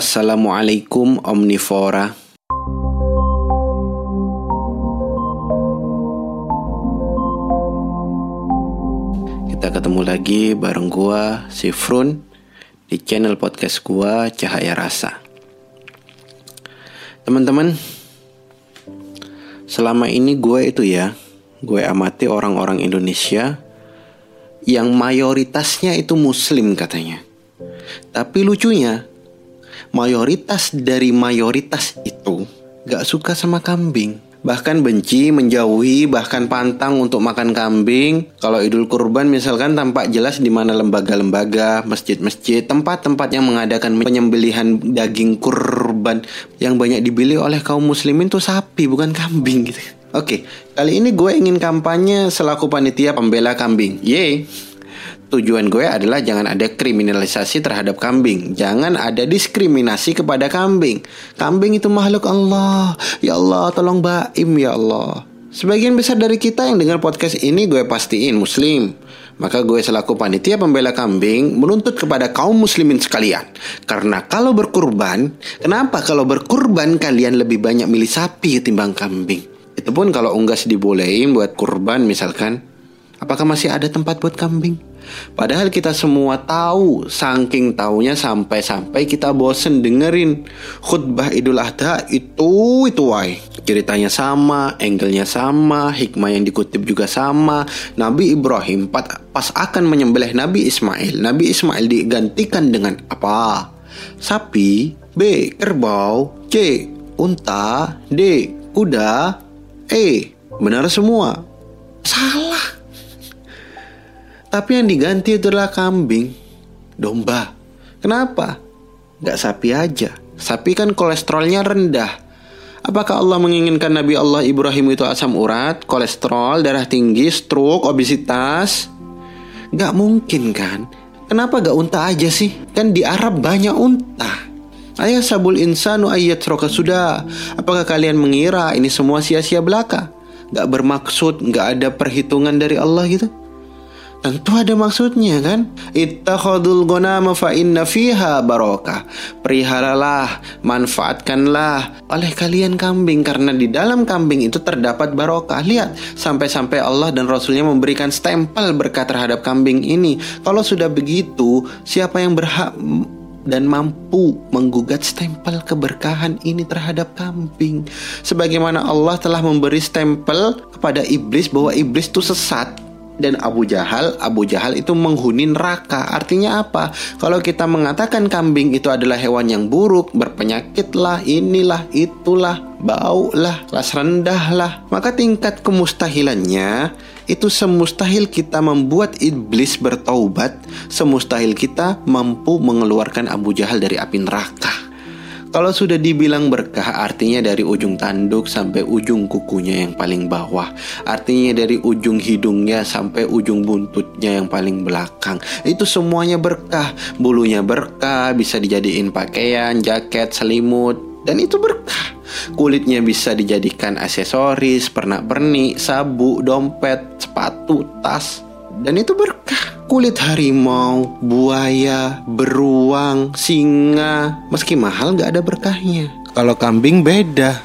Assalamualaikum Omnivora. Kita ketemu lagi bareng gua Sifrun di channel podcast gua Cahaya Rasa. Teman-teman, selama ini gue itu ya, gue amati orang-orang Indonesia yang mayoritasnya itu muslim katanya. Tapi lucunya, mayoritas dari mayoritas itu gak suka sama kambing. Bahkan benci, menjauhi, bahkan pantang untuk makan kambing. Kalau idul kurban misalkan tampak jelas di mana lembaga-lembaga, masjid-masjid, tempat-tempat yang mengadakan penyembelihan daging kurban yang banyak dibeli oleh kaum muslimin tuh sapi bukan kambing gitu. Oke, kali ini gue ingin kampanye selaku panitia pembela kambing. Yeay. Tujuan gue adalah jangan ada kriminalisasi terhadap kambing. Jangan ada diskriminasi kepada kambing. Kambing itu makhluk Allah. Ya Allah, tolong baim ya Allah. Sebagian besar dari kita yang dengar podcast ini gue pastiin muslim. Maka gue selaku panitia pembela kambing menuntut kepada kaum muslimin sekalian. Karena kalau berkurban, kenapa kalau berkurban kalian lebih banyak milih sapi ketimbang kambing? Itu pun kalau unggas dibolehin buat kurban misalkan. Apakah masih ada tempat buat kambing? Padahal kita semua tahu, saking taunya sampai-sampai kita bosen dengerin khutbah Idul Adha itu itu why. Ceritanya sama, angle-nya sama, hikmah yang dikutip juga sama. Nabi Ibrahim pas akan menyembelih Nabi Ismail, Nabi Ismail digantikan dengan apa? Sapi, B. Kerbau, C. Unta, D. Kuda, E. Benar semua. Salah. Tapi yang diganti adalah kambing, domba. Kenapa? Gak sapi aja. Sapi kan kolesterolnya rendah. Apakah Allah menginginkan Nabi Allah Ibrahim itu asam urat, kolesterol, darah tinggi, stroke, obesitas? Gak mungkin kan? Kenapa gak unta aja sih? Kan di Arab banyak unta. Ayah sabul insanu ayat roka sudah. Apakah kalian mengira ini semua sia-sia belaka? Gak bermaksud, gak ada perhitungan dari Allah gitu? Tentu ada maksudnya kan? Ittakhadul ghanama fa inna fiha barokah. Perihalalah, manfaatkanlah oleh kalian kambing Karena di dalam kambing itu terdapat barokah. Lihat, sampai-sampai Allah dan Rasulnya memberikan stempel berkat terhadap kambing ini. Kalau sudah begitu, siapa yang berhak dan mampu menggugat stempel keberkahan ini terhadap kambing. Sebagaimana Allah telah memberi stempel kepada iblis bahwa iblis itu sesat dan Abu Jahal, Abu Jahal itu menghuni neraka. Artinya apa? Kalau kita mengatakan kambing itu adalah hewan yang buruk, berpenyakit lah, inilah, itulah, bau lah, kelas rendah lah, maka tingkat kemustahilannya itu semustahil kita membuat iblis bertaubat, semustahil kita mampu mengeluarkan Abu Jahal dari api neraka. Kalau sudah dibilang berkah artinya dari ujung tanduk sampai ujung kukunya yang paling bawah. Artinya dari ujung hidungnya sampai ujung buntutnya yang paling belakang. Itu semuanya berkah. Bulunya berkah, bisa dijadiin pakaian, jaket, selimut. Dan itu berkah. Kulitnya bisa dijadikan aksesoris, pernak-pernik, sabu, dompet, sepatu, tas. Dan itu berkah kulit harimau, buaya, beruang, singa. Meski mahal gak ada berkahnya. Kalau kambing beda,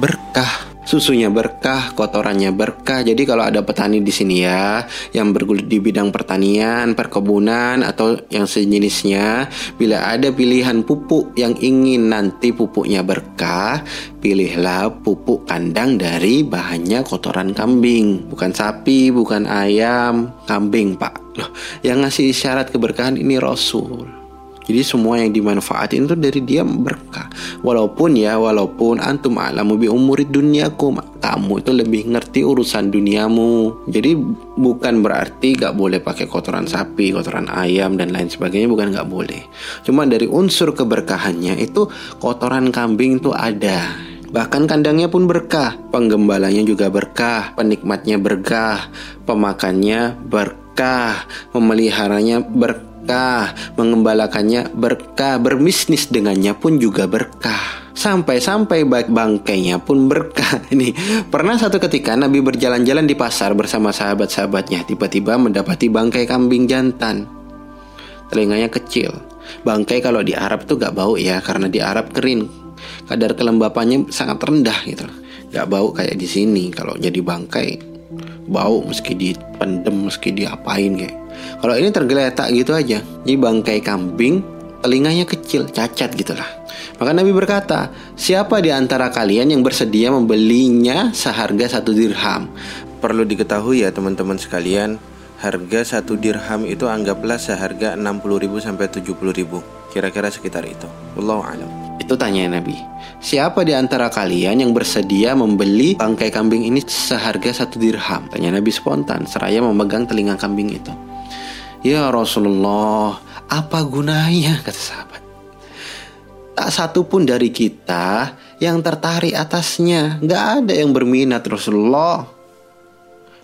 berkah. Susunya berkah, kotorannya berkah. Jadi kalau ada petani di sini ya yang bergulit di bidang pertanian, perkebunan atau yang sejenisnya, bila ada pilihan pupuk yang ingin nanti pupuknya berkah, pilihlah pupuk kandang dari bahannya kotoran kambing, bukan sapi, bukan ayam, kambing, Pak. Loh, yang ngasih isyarat keberkahan ini Rasul. Jadi semua yang dimanfaatin itu dari dia berkah. Walaupun ya, walaupun antum alamu bi umuri duniakum, kamu itu lebih ngerti urusan duniamu. Jadi bukan berarti gak boleh pakai kotoran sapi, kotoran ayam dan lain sebagainya, bukan gak boleh. Cuma dari unsur keberkahannya itu kotoran kambing itu ada. Bahkan kandangnya pun berkah, penggembalanya juga berkah, penikmatnya berkah, pemakannya berkah, memeliharanya berkah, mengembalakannya berkah, berbisnis dengannya pun juga berkah. Sampai-sampai baik bangkainya pun berkah. Ini pernah satu ketika Nabi berjalan-jalan di pasar bersama sahabat-sahabatnya, tiba-tiba mendapati bangkai kambing jantan. Telinganya kecil. Bangkai kalau di Arab tuh gak bau ya karena di Arab kering. Kadar kelembapannya sangat rendah gitu. Gak bau kayak di sini. Kalau jadi bangkai bau meski dipendem meski diapain kayak. Kalau ini tergeletak gitu aja. Jadi bangkai kambing telinganya kecil, cacat gitulah. Maka Nabi berkata, siapa di antara kalian yang bersedia membelinya seharga satu dirham? Perlu diketahui ya teman-teman sekalian, harga satu dirham itu anggaplah seharga 60 ribu sampai 70 ribu. Kira-kira sekitar itu. Wallahu alam. Itu tanya Nabi. Siapa di antara kalian yang bersedia membeli bangkai kambing ini seharga satu dirham? Tanya Nabi spontan, seraya memegang telinga kambing itu. Ya Rasulullah, apa gunanya? Kata sahabat. Tak satu pun dari kita yang tertarik atasnya. Gak ada yang berminat Rasulullah.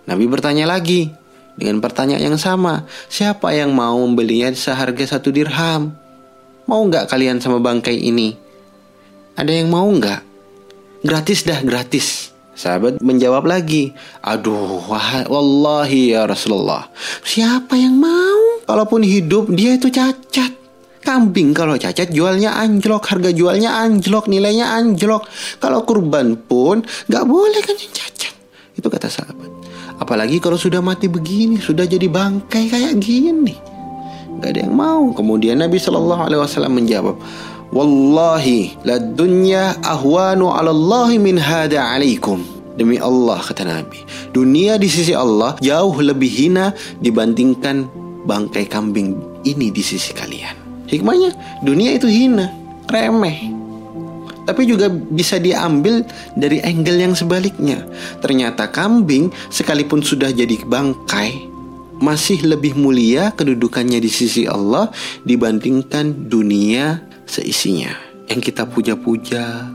Nabi bertanya lagi dengan pertanyaan yang sama. Siapa yang mau membelinya seharga satu dirham? Mau nggak kalian sama bangkai ini? Ada yang mau nggak? Gratis dah, gratis. Sahabat menjawab lagi, Aduh, wallahi ya Rasulullah. Siapa yang mau? Kalaupun hidup, dia itu cacat. Kambing kalau cacat jualnya anjlok, harga jualnya anjlok, nilainya anjlok. Kalau kurban pun gak boleh kan yang cacat. Itu kata sahabat. Apalagi kalau sudah mati begini, sudah jadi bangkai kayak gini. Gak ada yang mau. Kemudian Nabi Shallallahu Alaihi Wasallam menjawab, Wallahi la dunya ahwanu ala Allah min hada alaikum. Demi Allah kata Nabi, dunia di sisi Allah jauh lebih hina dibandingkan bangkai kambing ini di sisi kalian. Hikmahnya, dunia itu hina, remeh. Tapi juga bisa diambil dari angle yang sebaliknya. Ternyata kambing sekalipun sudah jadi bangkai, masih lebih mulia kedudukannya di sisi Allah dibandingkan dunia seisinya. Yang kita puja-puja,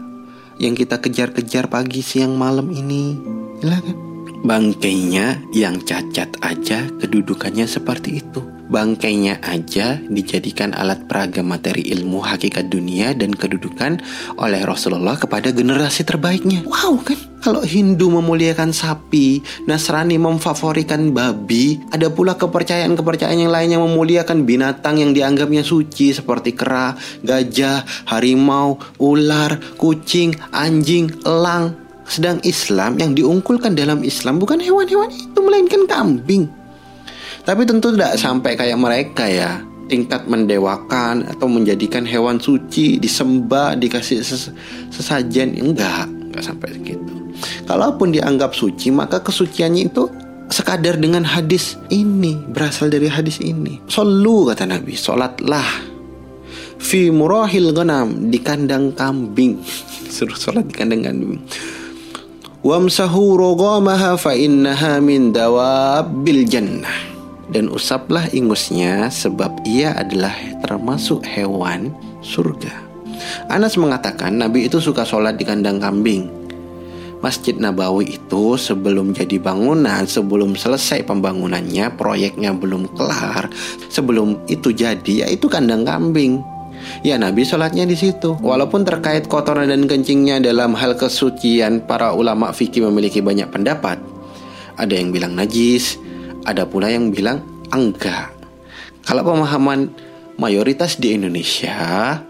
yang kita kejar-kejar pagi, siang, malam ini. Silakan. Bangkainya yang cacat aja kedudukannya seperti itu bangkainya aja dijadikan alat peraga materi ilmu hakikat dunia dan kedudukan oleh Rasulullah kepada generasi terbaiknya. Wow kan? Kalau Hindu memuliakan sapi, Nasrani memfavorikan babi, ada pula kepercayaan-kepercayaan yang lain yang memuliakan binatang yang dianggapnya suci seperti kera, gajah, harimau, ular, kucing, anjing, elang. Sedang Islam yang diungkulkan dalam Islam bukan hewan-hewan itu melainkan kambing. Tapi tentu tidak sampai kayak mereka ya. Tingkat mendewakan atau menjadikan hewan suci disembah dikasih ses sesajen enggak. Enggak sampai segitu. Kalaupun dianggap suci maka kesuciannya itu sekadar dengan hadis ini berasal dari hadis ini. Solu kata Nabi sholatlah. Fi murahil ghanam di kandang kambing. Suruh sholat di kandang kambing. Wamsahu rogamaha fa innaha min dawabil jannah dan usaplah ingusnya sebab ia adalah termasuk hewan surga. Anas mengatakan Nabi itu suka sholat di kandang kambing. Masjid Nabawi itu sebelum jadi bangunan, sebelum selesai pembangunannya, proyeknya belum kelar, sebelum itu jadi yaitu kandang kambing. Ya Nabi sholatnya di situ. Walaupun terkait kotoran dan kencingnya dalam hal kesucian, para ulama fikih memiliki banyak pendapat. Ada yang bilang najis, ada pula yang bilang enggak. Kalau pemahaman mayoritas di Indonesia,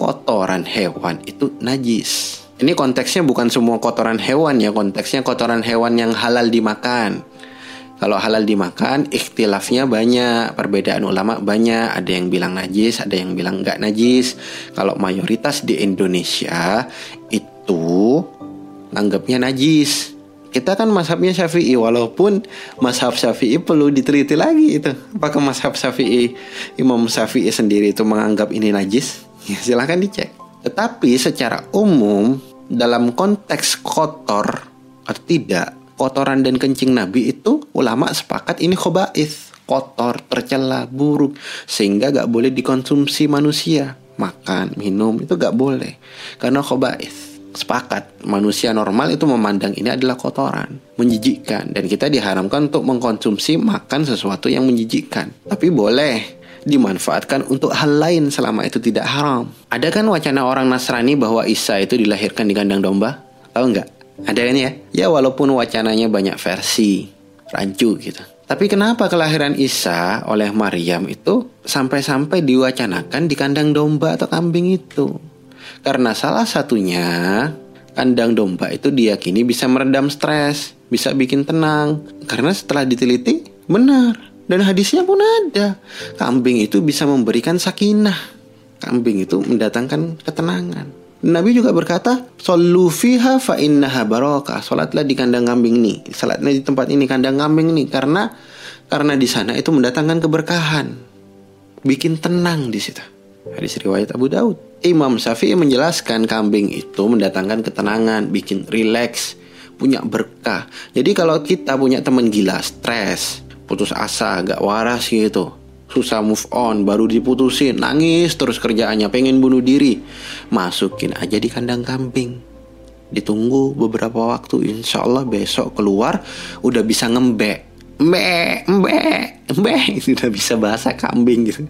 kotoran hewan itu najis. Ini konteksnya bukan semua kotoran hewan ya, konteksnya kotoran hewan yang halal dimakan. Kalau halal dimakan, ikhtilafnya banyak, perbedaan ulama banyak. Ada yang bilang najis, ada yang bilang enggak najis. Kalau mayoritas di Indonesia itu anggapnya najis. Kita kan mazhabnya Syafi'i walaupun mazhab Syafi'i perlu diteliti lagi itu. Apakah mazhab Syafi'i Imam Syafi'i sendiri itu menganggap ini najis? Ya silahkan dicek. Tetapi secara umum dalam konteks kotor atau tidak, kotoran dan kencing Nabi itu ulama sepakat ini khobais, kotor, tercela, buruk sehingga gak boleh dikonsumsi manusia. Makan, minum itu gak boleh karena khobais sepakat manusia normal itu memandang ini adalah kotoran, menjijikkan dan kita diharamkan untuk mengkonsumsi makan sesuatu yang menjijikkan. Tapi boleh dimanfaatkan untuk hal lain selama itu tidak haram. Ada kan wacana orang Nasrani bahwa Isa itu dilahirkan di kandang domba? Tahu nggak? Ada kan ya? Ya walaupun wacananya banyak versi, rancu gitu. Tapi kenapa kelahiran Isa oleh Maryam itu sampai-sampai diwacanakan di kandang domba atau kambing itu? Karena salah satunya kandang domba itu diyakini bisa meredam stres, bisa bikin tenang. Karena setelah diteliti benar dan hadisnya pun ada. Kambing itu bisa memberikan sakinah. Kambing itu mendatangkan ketenangan. Nabi juga berkata, "Sallu fiha fa innaha barakah." Salatlah di kandang kambing nih. Salatlah di tempat ini kandang kambing nih karena karena di sana itu mendatangkan keberkahan. Bikin tenang di situ. Hadis riwayat Abu Daud. Imam Syafi'i menjelaskan kambing itu mendatangkan ketenangan, bikin rileks, punya berkah. Jadi kalau kita punya teman gila, stres, putus asa, gak waras gitu, susah move on, baru diputusin, nangis terus kerjaannya, pengen bunuh diri. Masukin aja di kandang kambing. Ditunggu beberapa waktu, insya Allah besok keluar udah bisa ngembek. Mbe, mbe, mbe, udah bisa bahasa kambing gitu.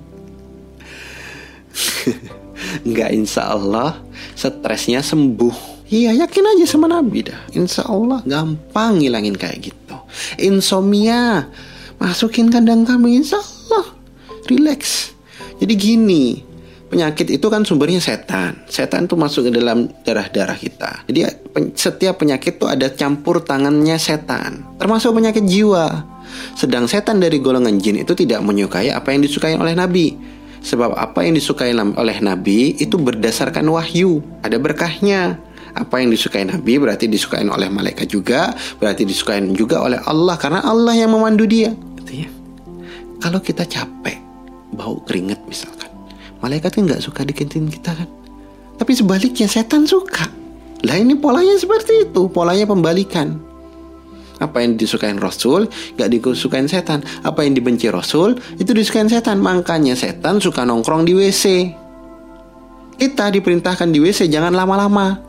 Enggak insya Allah stresnya sembuh. Iya yakin aja sama Nabi dah. Insya Allah gampang ngilangin kayak gitu. Insomnia masukin kandang kambing insya Allah relax. Jadi gini, penyakit itu kan sumbernya setan. Setan tuh masuk ke dalam darah-darah kita. Jadi setiap penyakit tuh ada campur tangannya setan, termasuk penyakit jiwa. Sedang setan dari golongan jin itu tidak menyukai apa yang disukai oleh Nabi. Sebab apa yang disukai oleh Nabi itu berdasarkan wahyu, ada berkahnya. Apa yang disukai Nabi berarti disukai oleh malaikat juga, berarti disukai juga oleh Allah karena Allah yang memandu dia. Gitu ya. Kalau kita capek, bau keringet misalkan. Malaikat kan nggak suka dikintin kita kan. Tapi sebaliknya setan suka. Lah ini polanya seperti itu, polanya pembalikan. Apa yang disukain Rasul, gak disukain setan. Apa yang dibenci Rasul, itu disukain setan. Makanya setan suka nongkrong di WC. Kita diperintahkan di WC jangan lama-lama.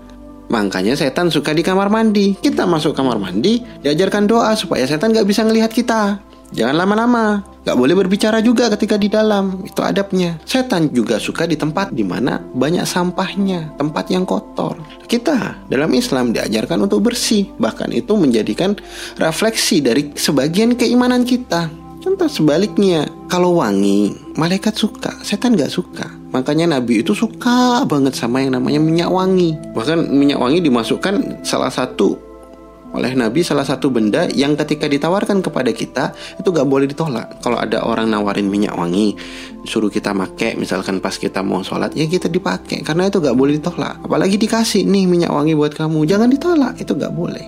Makanya setan suka di kamar mandi. Kita masuk kamar mandi, diajarkan doa supaya setan gak bisa ngelihat kita. Jangan lama-lama. Gak boleh berbicara juga ketika di dalam. Itu adabnya. Setan juga suka di tempat di mana banyak sampahnya, tempat yang kotor. Kita dalam Islam diajarkan untuk bersih. Bahkan itu menjadikan refleksi dari sebagian keimanan kita. Contoh sebaliknya, kalau wangi, malaikat suka, setan gak suka. Makanya Nabi itu suka banget sama yang namanya minyak wangi. Bahkan minyak wangi dimasukkan salah satu oleh Nabi salah satu benda yang ketika ditawarkan kepada kita itu gak boleh ditolak. Kalau ada orang nawarin minyak wangi, suruh kita make, misalkan pas kita mau sholat, ya kita dipakai karena itu gak boleh ditolak. Apalagi dikasih nih minyak wangi buat kamu, jangan ditolak, itu gak boleh.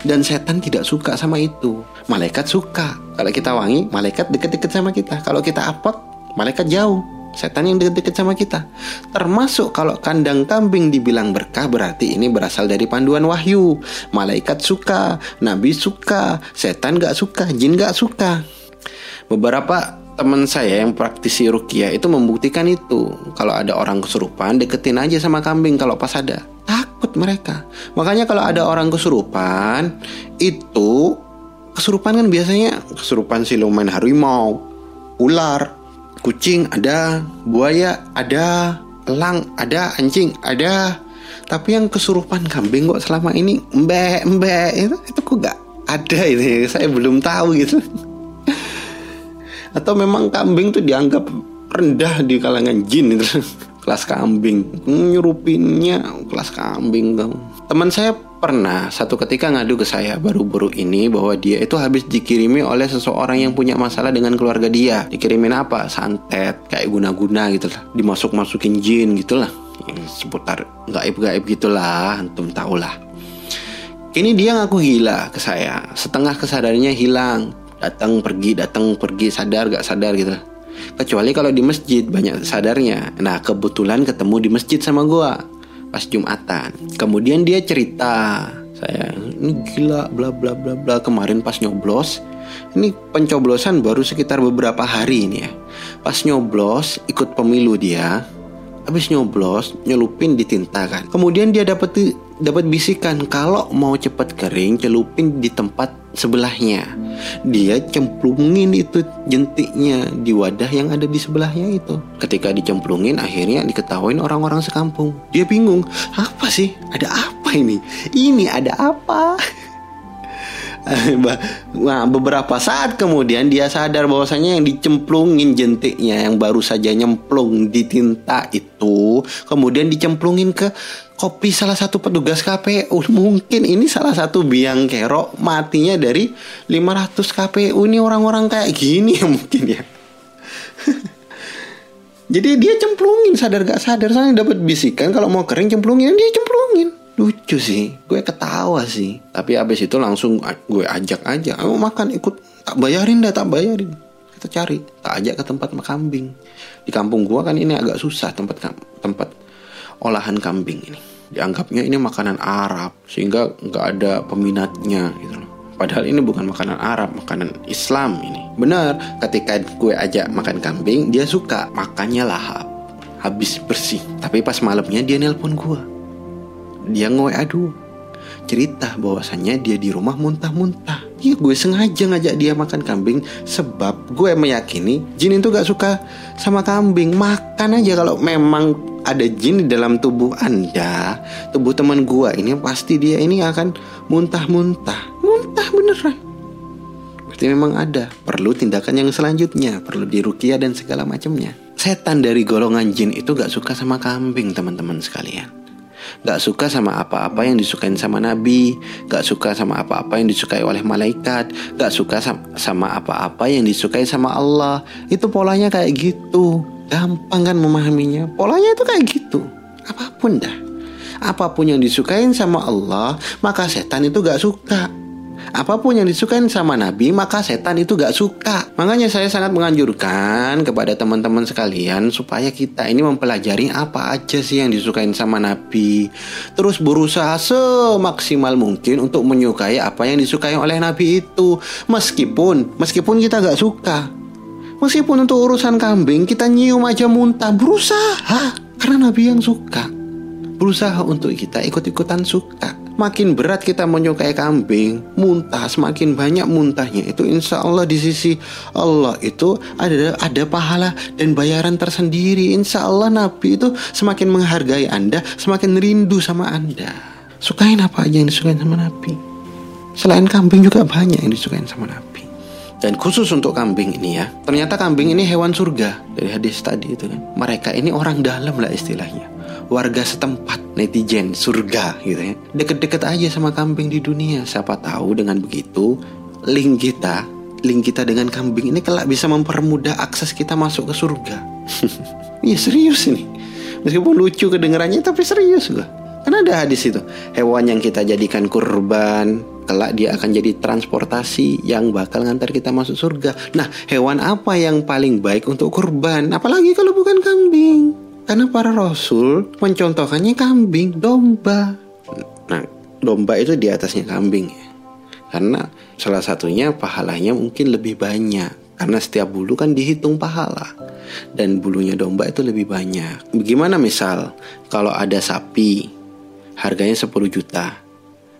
Dan setan tidak suka sama itu. Malaikat suka. Kalau kita wangi, malaikat deket-deket sama kita. Kalau kita apot, malaikat jauh setan yang deket-deket sama kita. Termasuk kalau kandang kambing dibilang berkah berarti ini berasal dari panduan wahyu. Malaikat suka, nabi suka, setan gak suka, jin gak suka. Beberapa teman saya yang praktisi rukia itu membuktikan itu. Kalau ada orang kesurupan, deketin aja sama kambing kalau pas ada. Takut mereka. Makanya kalau ada orang kesurupan, itu kesurupan kan biasanya kesurupan siluman harimau, ular, kucing ada, buaya ada, elang ada, anjing ada. Tapi yang kesurupan kambing kok selama ini mbek mbek itu itu kok gak ada ini saya belum tahu gitu. Atau memang kambing tuh dianggap rendah di kalangan jin itu kelas kambing nyurupinnya kelas kambing dong. Teman saya pernah satu ketika ngadu ke saya baru-baru ini bahwa dia itu habis dikirimi oleh seseorang yang punya masalah dengan keluarga dia. Dikirimin apa? Santet, kayak guna-guna gitu lah. Dimasuk-masukin jin gitu lah. Yang seputar gaib-gaib gitulah, antum tau lah. Ini dia ngaku gila ke saya. Setengah kesadarannya hilang. Datang pergi, datang pergi, sadar gak sadar gitu lah. Kecuali kalau di masjid banyak sadarnya. Nah kebetulan ketemu di masjid sama gua pas Jumatan. Kemudian dia cerita, saya ini gila bla bla bla bla kemarin pas nyoblos. Ini pencoblosan baru sekitar beberapa hari ini ya. Pas nyoblos ikut pemilu dia, habis nyoblos nyelupin di tinta kan. Kemudian dia dapat dapat bisikan kalau mau cepat kering celupin di tempat sebelahnya. Dia cemplungin itu jentiknya di wadah yang ada di sebelahnya itu. Ketika dicemplungin akhirnya diketahuin orang-orang sekampung. Dia bingung, apa sih? Ada apa ini? Ini ada apa? nah, beberapa saat kemudian dia sadar bahwasanya yang dicemplungin jentiknya yang baru saja nyemplung di tinta itu kemudian dicemplungin ke kopi salah satu petugas KPU. Mungkin ini salah satu biang kerok matinya dari 500 KPU ini orang-orang kayak gini ya mungkin ya. Jadi dia cemplungin sadar gak sadar soalnya dapat bisikan kalau mau kering cemplungin dia cemplungin. Lucu sih, gue ketawa sih. Tapi abis itu langsung gue ajak aja, mau makan ikut tak bayarin dah tak bayarin. Kita cari, tak ajak ke tempat kambing. Di kampung gue kan ini agak susah tempat tempat olahan kambing ini. Dianggapnya ini makanan Arab sehingga nggak ada peminatnya gitu loh. Padahal ini bukan makanan Arab, makanan Islam ini. Benar, ketika gue ajak makan kambing, dia suka. Makannya lahap. Habis bersih. Tapi pas malamnya dia nelpon gue. Dia aduh. Cerita bahwasannya dia di rumah muntah-muntah. Iya gue sengaja ngajak dia makan kambing Sebab gue meyakini jin itu gak suka sama kambing. Makan aja kalau memang ada jin di dalam tubuh anda Tubuh teman gue ini pasti dia ini akan muntah-muntah. Muntah beneran. Berarti memang ada. Perlu tindakan yang selanjutnya. Perlu dirukia dan segala macamnya. Setan dari golongan jin itu gak suka sama kambing teman-teman sekalian Gak suka sama apa-apa yang disukai sama Nabi. Gak suka sama apa-apa yang disukai oleh malaikat. Gak suka sama apa-apa yang disukai sama Allah. Itu polanya kayak gitu. Gampang kan memahaminya? Polanya itu kayak gitu. Apa pun dah. Apa pun yang disukain sama Allah Maka setan itu gak suka Apa pun yang disukain sama Nabi, maka setan itu gak suka. Makanya saya sangat menganjurkan kepada teman-teman sekalian supaya kita ini mempelajari apa aja sih yang disukain sama Nabi. Terus berusaha semaksimal mungkin untuk menyukai apa yang disukai oleh Nabi itu. Meskipun, meskipun kita gak suka. Meskipun untuk urusan kambing kita nyium aja muntah, berusaha. Karena Nabi yang suka. Berusaha untuk kita ikut-ikutan suka makin berat kita menyukai kambing, muntah semakin banyak muntahnya itu insya Allah di sisi Allah itu ada ada pahala dan bayaran tersendiri. Insya Allah Nabi itu semakin menghargai Anda, semakin rindu sama Anda. Sukain apa aja yang disukain sama Nabi. Selain kambing juga banyak yang disukain sama Nabi. Dan khusus untuk kambing ini ya, ternyata kambing ini hewan surga dari hadis tadi itu kan. Mereka ini orang dalam lah istilahnya warga setempat, netizen, surga gitu ya. Deket-deket aja sama kambing di dunia. Siapa tahu dengan begitu link kita, link kita dengan kambing ini kelak bisa mempermudah akses kita masuk ke surga. Iya serius ini. Meskipun lucu kedengarannya tapi serius gua. Karena ada hadis itu, hewan yang kita jadikan kurban, kelak dia akan jadi transportasi yang bakal ngantar kita masuk surga. Nah, hewan apa yang paling baik untuk kurban? Apalagi kalau bukan kambing. Karena para rasul mencontohkannya kambing, domba. Nah, domba itu di atasnya kambing ya. Karena salah satunya pahalanya mungkin lebih banyak. Karena setiap bulu kan dihitung pahala. Dan bulunya domba itu lebih banyak. Bagaimana misal kalau ada sapi harganya 10 juta.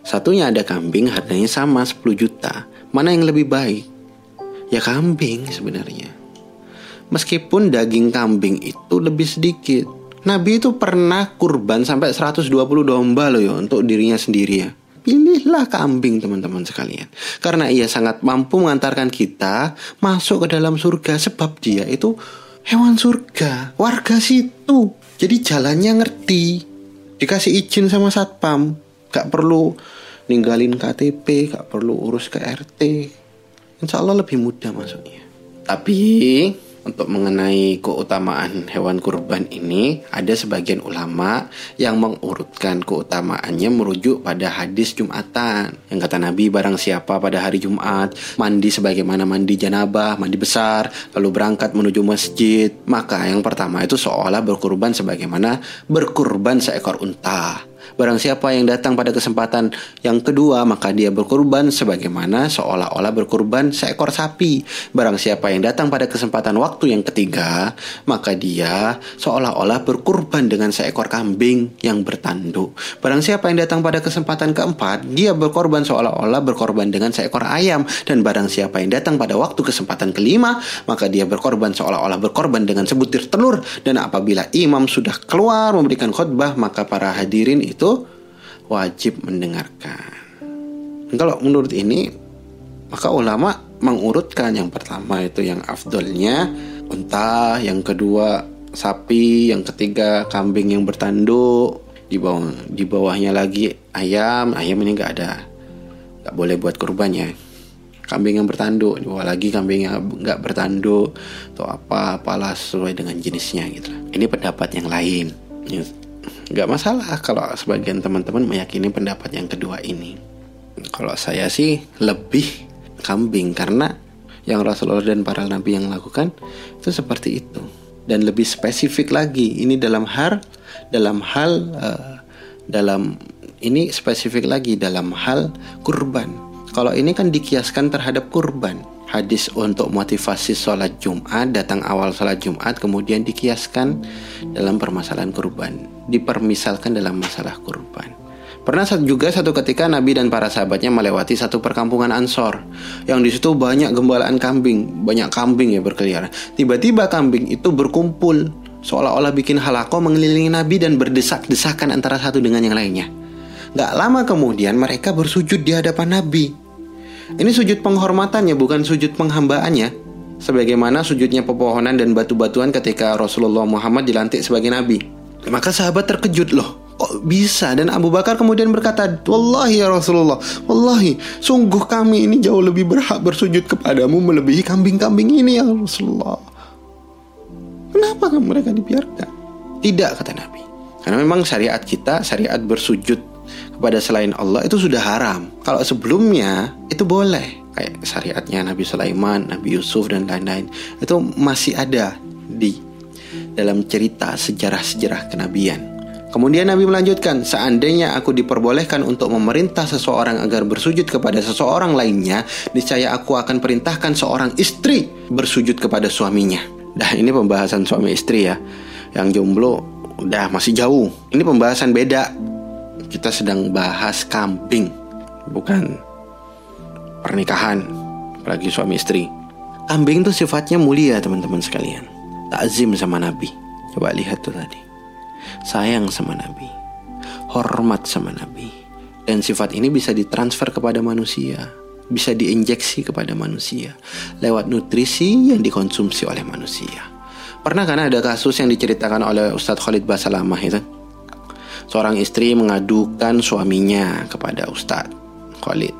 Satunya ada kambing harganya sama 10 juta. Mana yang lebih baik? Ya kambing sebenarnya. Meskipun daging kambing itu lebih sedikit. Nabi itu pernah kurban sampai 120 domba loh ya untuk dirinya sendiri ya. Pilihlah kambing teman-teman sekalian. Karena ia sangat mampu mengantarkan kita masuk ke dalam surga sebab dia itu hewan surga, warga situ. Jadi jalannya ngerti. Dikasih izin sama satpam, gak perlu ninggalin KTP, gak perlu urus ke RT. Insya Allah lebih mudah masuknya. Tapi untuk mengenai keutamaan hewan kurban ini ada sebagian ulama yang mengurutkan keutamaannya merujuk pada hadis Jumatan. Yang kata Nabi barang siapa pada hari Jumat mandi sebagaimana mandi janabah mandi besar lalu berangkat menuju masjid maka yang pertama itu seolah berkurban sebagaimana berkurban seekor unta Barang siapa yang datang pada kesempatan yang kedua, maka dia berkurban sebagaimana seolah-olah berkurban seekor sapi. Barang siapa yang datang pada kesempatan waktu yang ketiga, maka dia seolah-olah berkurban dengan seekor kambing yang bertanduk. Barang siapa yang datang pada kesempatan keempat, dia berkorban seolah-olah berkorban dengan seekor ayam. Dan barang siapa yang datang pada waktu kesempatan kelima, maka dia berkorban seolah-olah berkorban dengan sebutir telur. Dan apabila imam sudah keluar memberikan khutbah, maka para hadirin itu wajib mendengarkan. Kalau menurut ini Maka ulama mengurutkan yang pertama itu yang afdolnya unta, yang kedua sapi, yang ketiga kambing yang bertanduk, di bawah di bawahnya lagi ayam, ayam ini nggak ada, nggak boleh buat kurban ya. Kambing yang bertanduk, di bawah lagi kambing yang nggak bertanduk, atau apa apalah sesuai dengan jenisnya gitu. Ini pendapat yang lain. Nggak masalah kalau sebagian teman-teman meyakini pendapat yang kedua ini. Kalau saya sih lebih kambing karena yang Rasulullah dan para nabi yang lakukan itu seperti itu. Dan lebih spesifik lagi ini dalam hal dalam hal uh, dalam ini spesifik lagi dalam hal kurban. Kalau ini kan dikiaskan terhadap kurban. Hadis untuk motivasi sholat Jumat datang awal sholat Jumat kemudian dikiaskan dalam permasalahan kurban dipermisalkan dalam masalah kurban Pernah juga satu ketika Nabi dan para sahabatnya melewati satu perkampungan Ansor yang di situ banyak gembalaan kambing, banyak kambing ya berkeliaran. Tiba-tiba kambing itu berkumpul seolah-olah bikin halako mengelilingi Nabi dan berdesak-desakan antara satu dengan yang lainnya. Gak lama kemudian mereka bersujud di hadapan Nabi. Ini sujud penghormatannya bukan sujud penghambaannya. Sebagaimana sujudnya pepohonan dan batu-batuan ketika Rasulullah Muhammad dilantik sebagai Nabi. Maka sahabat terkejut loh kok bisa? Dan Abu Bakar kemudian berkata wallahi ya Rasulullah wallahi sungguh kami ini jauh lebih berhak bersujud kepadamu melebihi kambing-kambing ini ya Rasulullah. Kenapa mereka dibiarkan? Tidak kata Nabi. Karena memang syariat kita syariat bersujud kepada selain Allah itu sudah haram. Kalau sebelumnya itu boleh kayak syariatnya Nabi Sulaiman Nabi Yusuf dan lain-lain. Itu masih ada di dalam cerita sejarah-sejarah kenabian Kemudian Nabi melanjutkan, seandainya aku diperbolehkan untuk memerintah seseorang agar bersujud kepada seseorang lainnya, niscaya aku akan perintahkan seorang istri bersujud kepada suaminya. Dah ini pembahasan suami istri ya. Yang jomblo udah masih jauh. Ini pembahasan beda. Kita sedang bahas kambing, bukan pernikahan, apalagi suami istri. Kambing itu sifatnya mulia teman-teman sekalian. Takzim sama Nabi. Coba lihat tuh tadi sayang sama Nabi, hormat sama Nabi. Dan sifat ini bisa ditransfer kepada manusia, bisa diinjeksi kepada manusia lewat nutrisi yang dikonsumsi oleh manusia. Pernah kan ada kasus yang diceritakan oleh Ustadz Khalid Basalamah itu? Seorang istri mengadukan suaminya kepada Ustadz Khalid.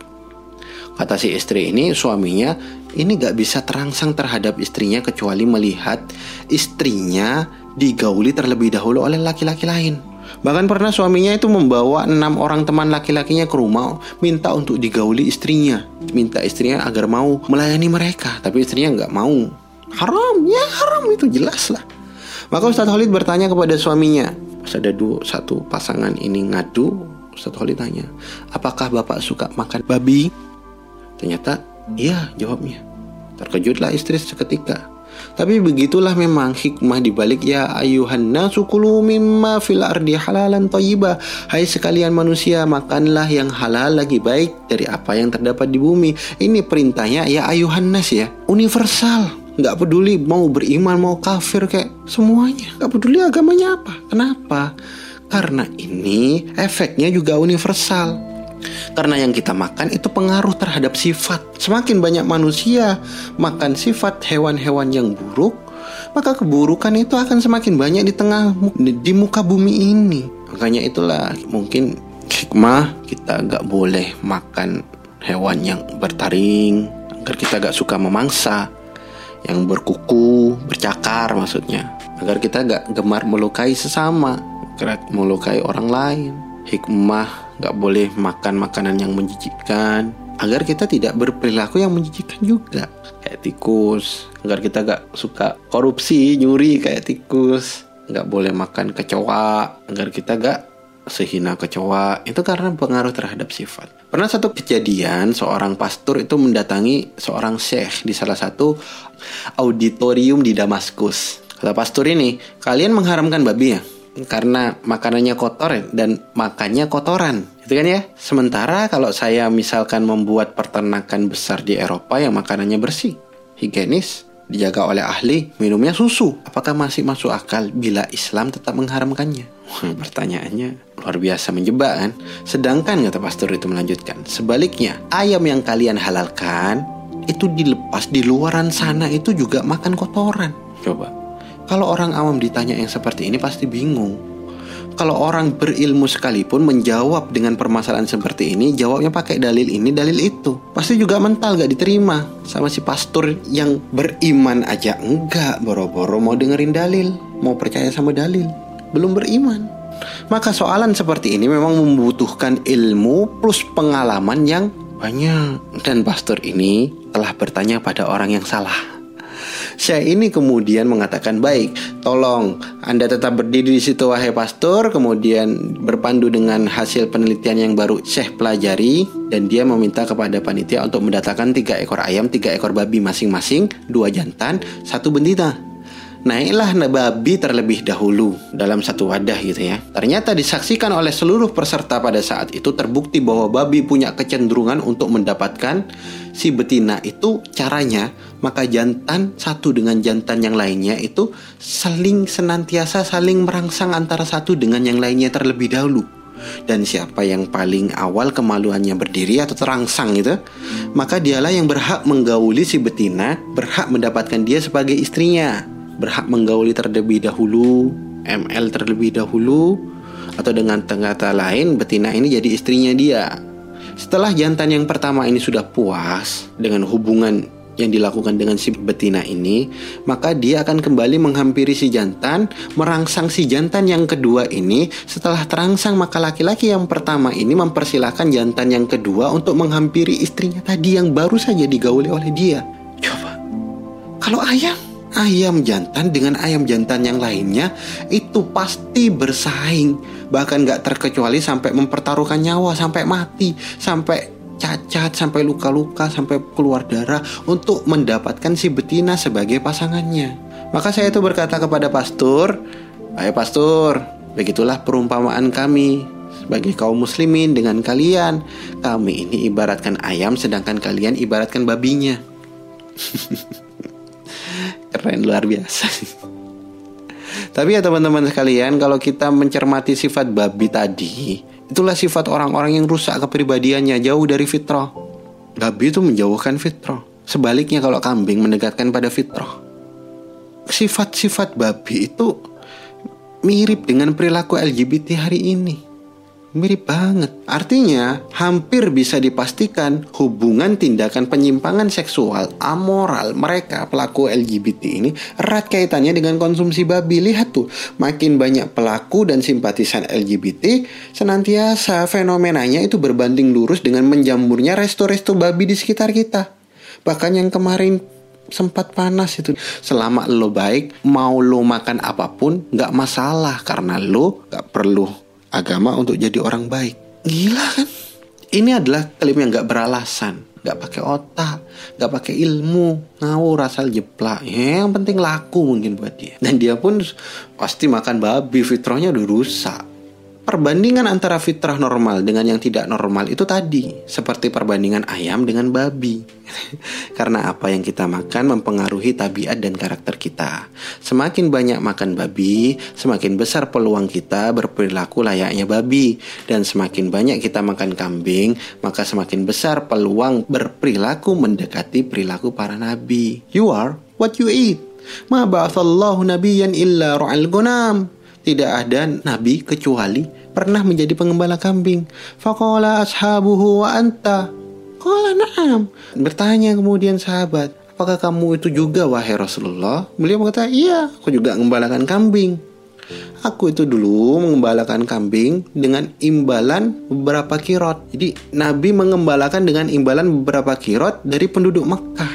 Kata si istri ini suaminya ini gak bisa terangsang terhadap istrinya kecuali melihat istrinya digauli terlebih dahulu oleh laki-laki lain. Bahkan pernah suaminya itu membawa enam orang teman laki-lakinya ke rumah minta untuk digauli istrinya, minta istrinya agar mau melayani mereka, tapi istrinya nggak mau. Haram, ya haram itu jelas lah. Maka Ustadz Khalid bertanya kepada suaminya, pas ada dua satu pasangan ini ngadu, Ustadz Khalid tanya, apakah bapak suka makan babi? Ternyata iya jawabnya. Terkejutlah istri seketika. Tapi begitulah memang hikmah dibalik ya ayuhan nasu kulu mimma fil ardi halalan thayyibah. Hai sekalian manusia, makanlah yang halal lagi baik dari apa yang terdapat di bumi. Ini perintahnya ya ayuhan nas ya, universal. Nggak peduli mau beriman mau kafir kayak semuanya. Nggak peduli agamanya apa. Kenapa? Karena ini efeknya juga universal. Karena yang kita makan itu pengaruh terhadap sifat. Semakin banyak manusia makan sifat hewan-hewan yang buruk, maka keburukan itu akan semakin banyak di tengah di muka bumi ini. Makanya itulah mungkin hikmah kita nggak boleh makan hewan yang bertaring agar kita gak suka memangsa yang berkuku, bercakar maksudnya agar kita gak gemar melukai sesama, melukai orang lain. Hikmah nggak boleh makan makanan yang menjijikkan. Agar kita tidak berperilaku yang menjijikkan juga. Kayak tikus. Agar kita gak suka korupsi nyuri kayak tikus. Nggak boleh makan kecoa. Agar kita gak sehina kecoa. Itu karena pengaruh terhadap sifat. Pernah satu kejadian seorang pastor itu mendatangi seorang syekh di salah satu auditorium di Damaskus. Kata pastor ini kalian mengharamkan babi ya karena makanannya kotor dan makannya kotoran itu kan ya sementara kalau saya misalkan membuat peternakan besar di Eropa yang makanannya bersih higienis dijaga oleh ahli minumnya susu apakah masih masuk akal bila Islam tetap mengharamkannya pertanyaannya Luar biasa menjebak kan? Sedangkan kata pastor itu melanjutkan, sebaliknya ayam yang kalian halalkan itu dilepas di luaran sana itu juga makan kotoran. Coba. Kalau orang awam ditanya yang seperti ini pasti bingung kalau orang berilmu sekalipun menjawab dengan permasalahan seperti ini, jawabnya pakai dalil ini, dalil itu. Pasti juga mental gak diterima sama si pastor yang beriman aja enggak, boro-boro mau dengerin dalil, mau percaya sama dalil, belum beriman. Maka soalan seperti ini memang membutuhkan ilmu plus pengalaman yang banyak. Dan pastor ini telah bertanya pada orang yang salah. Syekh ini kemudian mengatakan baik, tolong Anda tetap berdiri di situ wahai pastor, kemudian berpandu dengan hasil penelitian yang baru Syekh pelajari dan dia meminta kepada panitia untuk mendatangkan tiga ekor ayam, tiga ekor babi masing-masing, dua jantan, satu betina naiklah babi terlebih dahulu dalam satu wadah gitu ya. Ternyata disaksikan oleh seluruh peserta pada saat itu terbukti bahwa babi punya kecenderungan untuk mendapatkan si betina itu caranya maka jantan satu dengan jantan yang lainnya itu saling senantiasa saling merangsang antara satu dengan yang lainnya terlebih dahulu. Dan siapa yang paling awal kemaluannya berdiri atau terangsang itu, maka dialah yang berhak menggauli si betina, berhak mendapatkan dia sebagai istrinya berhak menggauli terlebih dahulu, ML terlebih dahulu, atau dengan kata lain betina ini jadi istrinya dia. Setelah jantan yang pertama ini sudah puas dengan hubungan yang dilakukan dengan si betina ini, maka dia akan kembali menghampiri si jantan, merangsang si jantan yang kedua ini. Setelah terangsang, maka laki-laki yang pertama ini mempersilahkan jantan yang kedua untuk menghampiri istrinya tadi yang baru saja digauli oleh dia. Coba, kalau ayam ayam jantan dengan ayam jantan yang lainnya itu pasti bersaing. Bahkan gak terkecuali sampai mempertaruhkan nyawa sampai mati sampai cacat sampai luka-luka sampai keluar darah untuk mendapatkan si betina sebagai pasangannya. Maka saya itu berkata kepada pastor ayo pastor begitulah perumpamaan kami sebagai kaum muslimin dengan kalian. Kami ini ibaratkan ayam sedangkan kalian ibaratkan babinya keren luar biasa. Tapi ya teman-teman sekalian kalau kita mencermati sifat babi tadi itulah sifat orang-orang yang rusak kepribadiannya jauh dari fitrah. Babi itu menjauhkan fitrah. Sebaliknya kalau kambing mendekatkan pada fitrah sifat-sifat babi itu mirip dengan perilaku LGBT hari ini Mirip banget. Artinya, hampir bisa dipastikan hubungan tindakan penyimpangan seksual amoral mereka pelaku LGBT ini erat kaitannya dengan konsumsi babi. Lihat tuh, makin banyak pelaku dan simpatisan LGBT, senantiasa fenomenanya itu berbanding lurus dengan menjamurnya resto-resto babi di sekitar kita. Bahkan yang kemarin sempat panas itu selama lo baik mau lo makan apa pun nggak masalah karena lo nggak perlu agama untuk jadi orang baik. Gila kan? Ini adalah klaim yang gak beralasan, gak pakai otak, gak pakai ilmu, ngawur asal jeplak. Ya, yang penting laku mungkin buat dia. Dan dia pun pasti makan babi, fitrahnya udah rusak. Perbandingan antara fitrah normal dengan yang tidak normal itu tadi, seperti perbandingan ayam dengan babi. Karena apa yang kita makan mempengaruhi tabiat dan karakter kita. Semakin banyak makan babi, semakin besar peluang kita berperilaku layaknya babi. Dan semakin banyak kita makan kambing, maka semakin besar peluang berperilaku mendekati perilaku para nabi. You are what you eat. Ma ba'athallahu nabiyan illa ru'al gunam. Tidak ada nabi kecuali pernah menjadi pengembala kambing. Faqala ashabuhu wa anta. Qala na'am. Bertanya kemudian sahabat, apakah kamu itu juga wahai Rasulullah? Beliau berkata, iya, aku juga mengembalakan kambing. Aku itu dulu mengembalakan kambing dengan imbalan beberapa kirot. Jadi Nabi mengembalakan dengan imbalan beberapa kirot dari penduduk Mekah.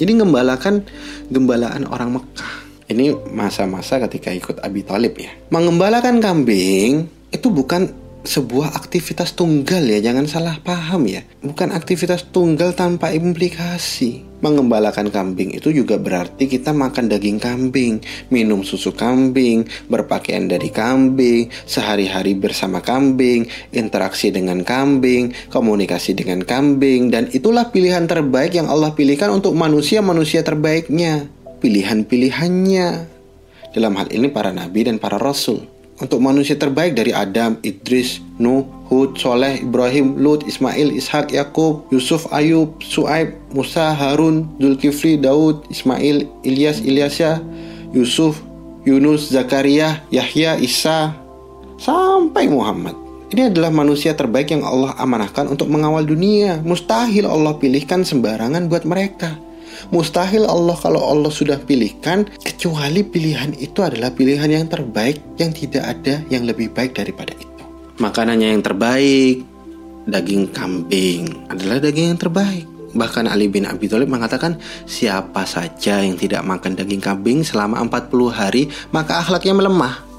Jadi mengembalakan gembalaan orang Mekah. Ini masa-masa ketika ikut Abi Talib ya. Mengembalakan kambing itu bukan sebuah aktivitas tunggal ya, jangan salah paham ya. Bukan aktivitas tunggal tanpa implikasi. Mengembalakan kambing itu juga berarti kita makan daging kambing, minum susu kambing, berpakaian dari kambing, sehari-hari bersama kambing, interaksi dengan kambing, komunikasi dengan kambing, dan itulah pilihan terbaik yang Allah pilihkan untuk manusia-manusia terbaiknya pilihan-pilihannya. Dalam hal ini para nabi dan para rasul. Untuk manusia terbaik dari Adam, Idris, Nuh, Hud, Soleh, Ibrahim, Lut, Ismail, Ishak, Yakub, Yusuf, Ayub, Suaib, Musa, Harun, Zulkifli, Daud, Ismail, Ilyas, Ilyasya, Yusuf, Yunus, Zakaria, Yahya, Isa, sampai Muhammad. Ini adalah manusia terbaik yang Allah amanahkan untuk mengawal dunia. Mustahil Allah pilihkan sembarangan buat mereka. Mustahil Allah kalau Allah sudah pilihkan kecuali pilihan itu adalah pilihan yang terbaik yang tidak ada yang lebih baik daripada itu. Makanannya yang terbaik daging kambing adalah daging yang terbaik. Bahkan Ali bin Abi Thalib mengatakan siapa saja yang tidak makan daging kambing selama 40 hari maka akhlaknya melemah.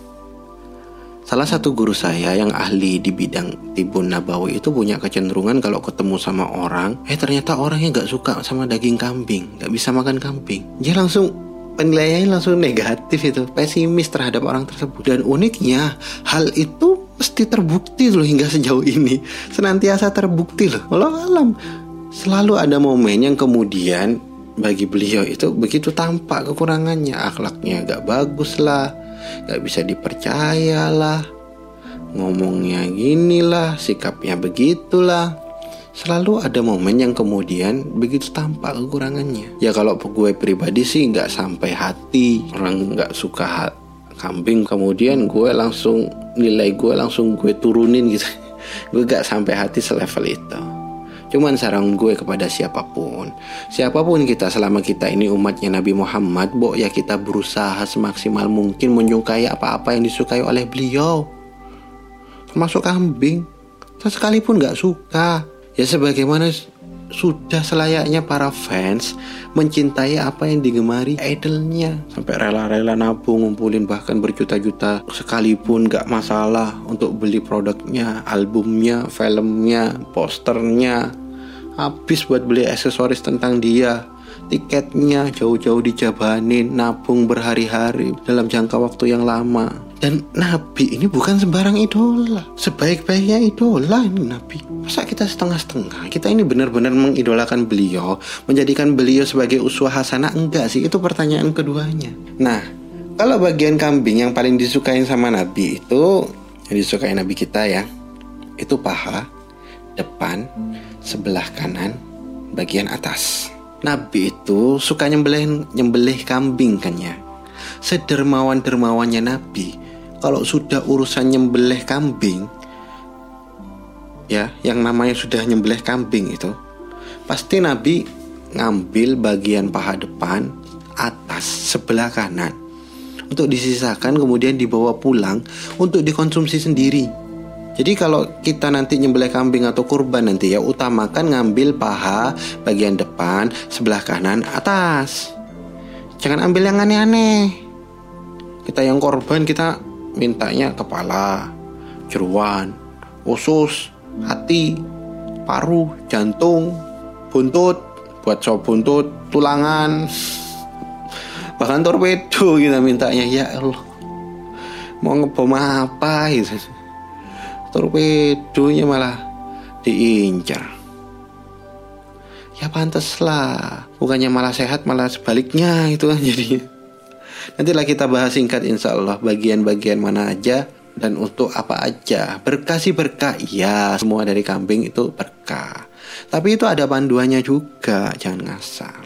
Salah satu guru saya yang ahli di bidang tibun nabawi itu punya kecenderungan kalau ketemu sama orang, eh ternyata orangnya gak suka sama daging kambing, gak bisa makan kambing. Dia langsung penilaiannya langsung negatif itu, pesimis terhadap orang tersebut. Dan uniknya, hal itu mesti terbukti loh hingga sejauh ini, senantiasa terbukti loh. Walau alam, selalu ada momen yang kemudian bagi beliau itu begitu tampak kekurangannya, akhlaknya gak bagus lah, gak bisa dipercaya lah ngomongnya gini lah sikapnya begitulah. Selalu ada momen yang kemudian begitu tampak kekurangannya. Ya kalau gue pribadi sih nggak sampai hati. Orang nggak suka kambing kemudian gue langsung nilai gue langsung gue turunin gitu. Gue gak sampai hati selevel itu Cuman saran gue kepada siapa pun Siapa pun kita selama kita ini umatnya Nabi Muhammad Bo ya kita berusaha semaksimal mungkin menyukai apa-apa yang disukai oleh beliau. Termasuk kambing. Sekalipun gak suka. Ya sebagaimana sudah selayaknya para fans mencintai apa yang digemari idolnya. Sampai rela-rela nabung ngumpulin bahkan berjuta-juta. Sekalipun gak masalah untuk beli produknya albumnya filmnya posternya habis buat beli aksesoris tentang dia. Tiketnya jauh-jauh dijabanin nabung berhari-hari dalam jangka waktu yang lama. Dan Nabi ini bukan sembarang idola. Sebaik-baiknya idola ini Nabi. Masa kita setengah-setengah? Kita ini benar-benar mengidolakan beliau menjadikan beliau sebagai uswah hasanah? Enggak sih itu pertanyaan keduanya. Nah kalau bagian kambing yang paling disukai sama Nabi itu yang disukai Nabi kita ya itu paha depan sebelah kanan bagian atas. Nabi itu suka nyembelih nyembelih kambing kan ya. Sedermawan dermawannya Nabi, kalau sudah urusan nyembelih kambing, ya yang namanya sudah nyembelih kambing itu, pasti Nabi ngambil bagian paha depan, atas, sebelah kanan untuk disisakan kemudian dibawa pulang untuk dikonsumsi sendiri. Jadi kalau kita nanti nyembelih kambing atau kurban nanti ya utamakan ngambil paha bagian depan, sebelah kanan, atas. Jangan ambil yang aneh-aneh. Kita yang korban kita mintanya kepala, jeruan, usus, hati, paru, jantung, buntut, buat sop buntut, tulangan, bahkan torpedo kita mintanya ya Allah. Mau ngebom apa gitu torpedonya malah diincar. Ya pantas lah bukannya malah sehat malah sebaliknya itu kan jadi. Nantilah kita bahas singkat insya Allah bagian-bagian mana aja dan untuk apa aja. Berkah sih berkah iya semua dari kambing itu berkah. Tapi itu ada panduannya juga jangan ngasal.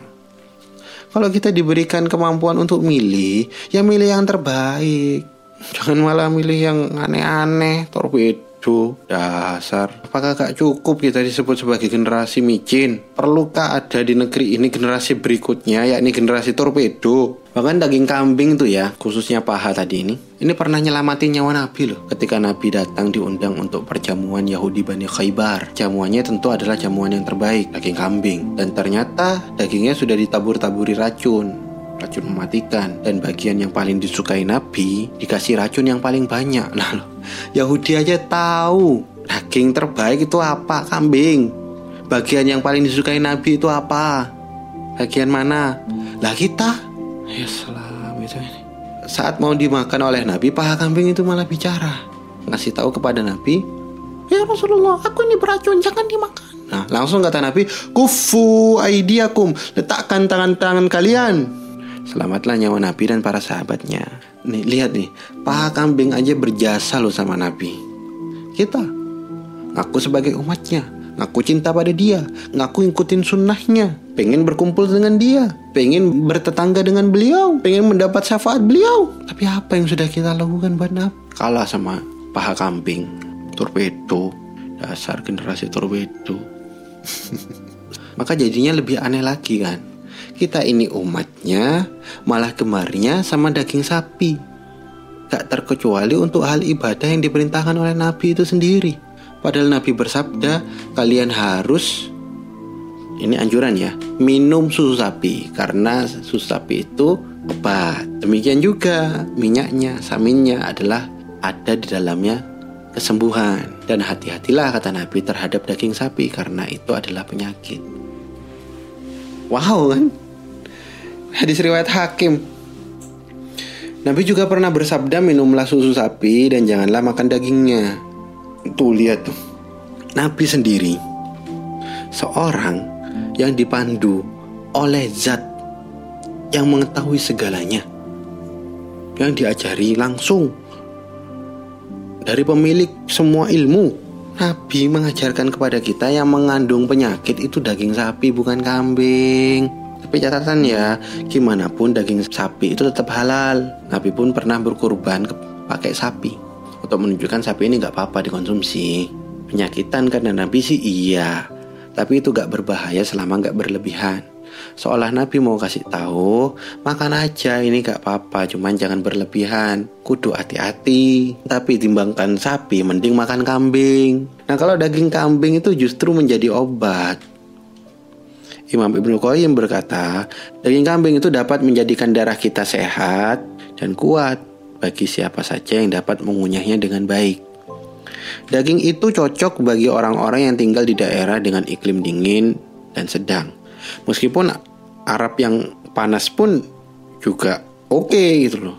Kalau kita diberikan kemampuan untuk milih ya milih yang terbaik. Jangan malah milih yang aneh-aneh torpedo Dasar. Apakah gak cukup kita disebut sebagai generasi micin? Perlukah ada di negeri ini generasi berikutnya, yakni generasi torpedo? Bahkan daging kambing tuh ya, khususnya paha tadi ini. Ini pernah nyelamatin nyawa Nabi loh. Ketika Nabi datang diundang untuk perjamuan Yahudi Bani Khaybar. Jamuannya tentu adalah jamuan yang terbaik, daging kambing. Dan ternyata dagingnya sudah ditabur-taburi racun racun mematikan. Dan bagian yang paling disukai Nabi dikasih racun yang paling banyak. Nah loh Yahudi aja tahu daging terbaik itu apa kambing. Bagian yang paling disukai Nabi itu apa? Bagian mana? Lah kita. Ya salam itu saat mau dimakan oleh Nabi paha kambing itu malah bicara. Ngasih tahu kepada Nabi ya Rasulullah aku ini beracun jangan dimakan. Nah, langsung kata Nabi, "Kufu aidiakum." Letakkan tangan-tangan kalian Selamatlah nyawa Nabi dan para sahabatnya. nih lihat nih, paha kambing aja berjasa loh sama Nabi. Kita ngaku sebagai umatnya, ngaku cinta pada dia, ngaku ngikutin sunnahnya, pengen berkumpul dengan dia, pengen bertetangga dengan beliau, pengen mendapat syafaat beliau. Tapi apa yang sudah kita lakukan buat Nabi? Kalah sama paha kambing, torpedo, dasar generasi torpedo. Maka jadinya lebih aneh lagi kan. Kita ini umatnya, malah gemarnya sama daging sapi. Gak terkecuali untuk hal ibadah yang diperintahkan oleh Nabi itu sendiri. Padahal Nabi bersabda, kalian harus ini anjuran ya, minum susu sapi karena susu sapi itu obat. Demikian juga minyaknya, saminnya adalah ada di dalamnya kesembuhan dan hati-hatilah kata Nabi terhadap daging sapi karena itu adalah penyakit. Wow kan? Hadis riwayat Hakim. Nabi juga pernah bersabda minumlah susu sapi dan janganlah makan dagingnya. Tuh lihat tuh. Nabi sendiri seorang yang dipandu oleh zat yang mengetahui segalanya. Yang diajari langsung dari pemilik semua ilmu. Nabi mengajarkan kepada kita yang mengandung penyakit itu daging sapi bukan kambing. Tapi catatan ya, gimana pun daging sapi itu tetap halal. Nabi pun pernah berkurban ke pakai sapi untuk menunjukkan sapi ini nggak apa-apa dikonsumsi. Penyakitan karena Nabi sih iya, tapi itu gak berbahaya selama gak berlebihan. Seolah Nabi mau kasih tahu, makan aja ini gak apa-apa, cuman jangan berlebihan. Kudu hati-hati. Tapi timbangkan sapi, mending makan kambing. Nah kalau daging kambing itu justru menjadi obat. Imam Ibnu Qayyim berkata, daging kambing itu dapat menjadikan darah kita sehat dan kuat bagi siapa saja yang dapat mengunyahnya dengan baik. Daging itu cocok bagi orang-orang yang tinggal di daerah dengan iklim dingin dan sedang. Meskipun Arab yang panas pun juga oke okay, gitu loh.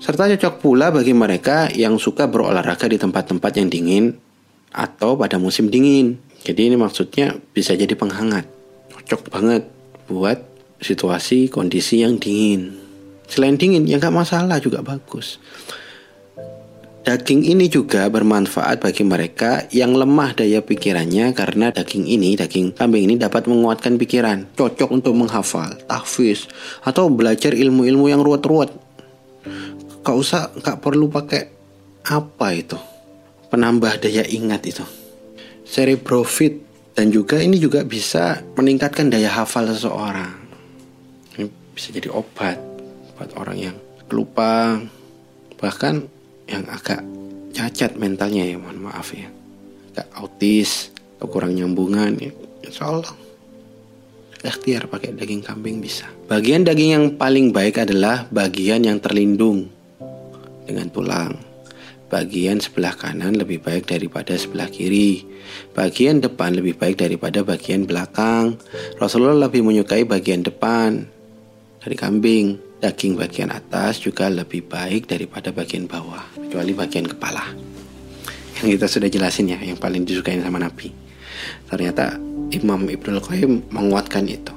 Serta cocok pula bagi mereka yang suka berolahraga di tempat-tempat yang dingin atau pada musim dingin. Jadi ini maksudnya bisa jadi penghangat. Cocok banget buat situasi kondisi yang dingin. Selain dingin ya nggak masalah juga bagus. Daging ini juga bermanfaat bagi mereka yang lemah daya pikirannya karena daging ini, daging kambing ini dapat menguatkan pikiran, cocok untuk menghafal, tahfiz, atau belajar ilmu-ilmu yang ruwet-ruwet. Gak usah, gak perlu pakai apa itu, penambah daya ingat itu, cerebrofit, dan juga ini juga bisa meningkatkan daya hafal seseorang. Ini bisa jadi obat buat orang yang lupa, bahkan yang agak cacat mentalnya ya mohon maaf ya. Agak autis atau kurang nyambungan ya. Insya Allah ikhtiar pakai daging kambing bisa. Bagian daging yang paling baik adalah bagian yang terlindung dengan tulang bagian sebelah kanan lebih baik daripada sebelah kiri. Bagian depan lebih baik daripada bagian belakang. Rasulullah lebih menyukai bagian depan dari kambing. Daging bagian atas juga lebih baik daripada bagian bawah kecuali bagian kepala. Yang kita sudah jelasin ya yang paling disukai sama Nabi. Ternyata Imam Ibnu Qayyim menguatkan itu.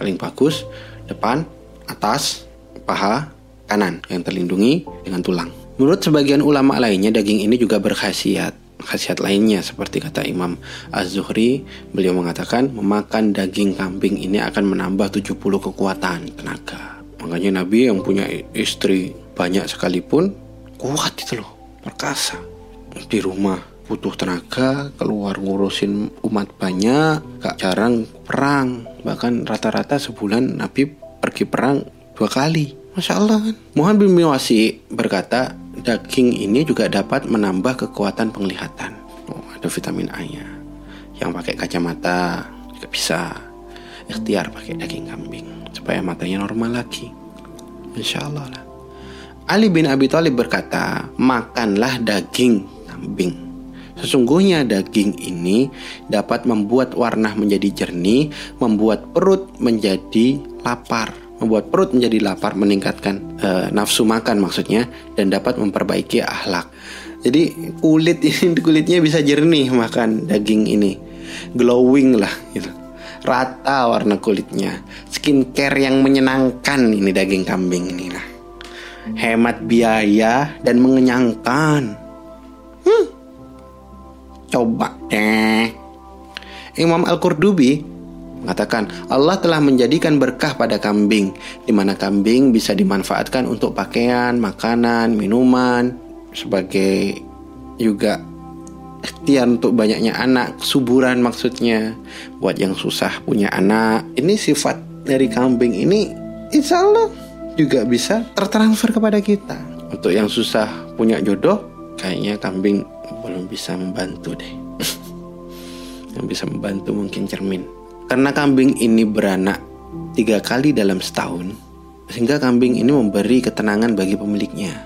Paling bagus depan atas paha kanan yang terlindungi dengan tulang menurut sebagian ulama lainnya daging ini juga berkhasiat khasiat lainnya seperti kata Imam Az-Zuhri beliau mengatakan memakan daging kambing ini akan menambah 70 kekuatan tenaga. Makanya Nabi yang punya istri banyak sekalipun kuat itu loh perkasa. Di rumah butuh tenaga keluar ngurusin umat banyak gak jarang perang. Bahkan rata-rata sebulan Nabi pergi perang dua kali. Masya Allah kan? Muhammad bin Miwasi berkata daging ini juga dapat menambah kekuatan penglihatan. Oh, ada vitamin A nya yang pakai kacamata juga bisa. Ikhtiar pakai daging kambing supaya matanya normal lagi. Insya Allah lah. Ali bin Abi Thalib berkata, "Makanlah daging kambing. Sesungguhnya daging ini dapat membuat warna menjadi jernih, membuat perut menjadi lapar, membuat perut menjadi lapar, meningkatkan e, nafsu makan maksudnya, dan dapat memperbaiki akhlak. Jadi kulit ini kulitnya bisa jernih makan daging ini, glowing lah gitu." rata warna kulitnya skincare yang menyenangkan ini daging kambing ini lah hemat biaya dan mengenyangkan. Hmm. Coba deh. Imam Al-Qurdubi mengatakan Allah telah menjadikan berkah pada kambing di mana kambing bisa dimanfaatkan untuk pakaian, makanan, minuman sebagai juga ikhtiar untuk banyaknya anak, suburan maksudnya buat yang susah punya anak. Ini sifat dari kambing ini insya Allah juga bisa tertransfer kepada kita. Untuk yang susah punya jodoh, kayaknya kambing belum bisa membantu deh. yang bisa membantu mungkin cermin. Karena kambing ini beranak tiga kali dalam setahun, sehingga kambing ini memberi ketenangan bagi pemiliknya.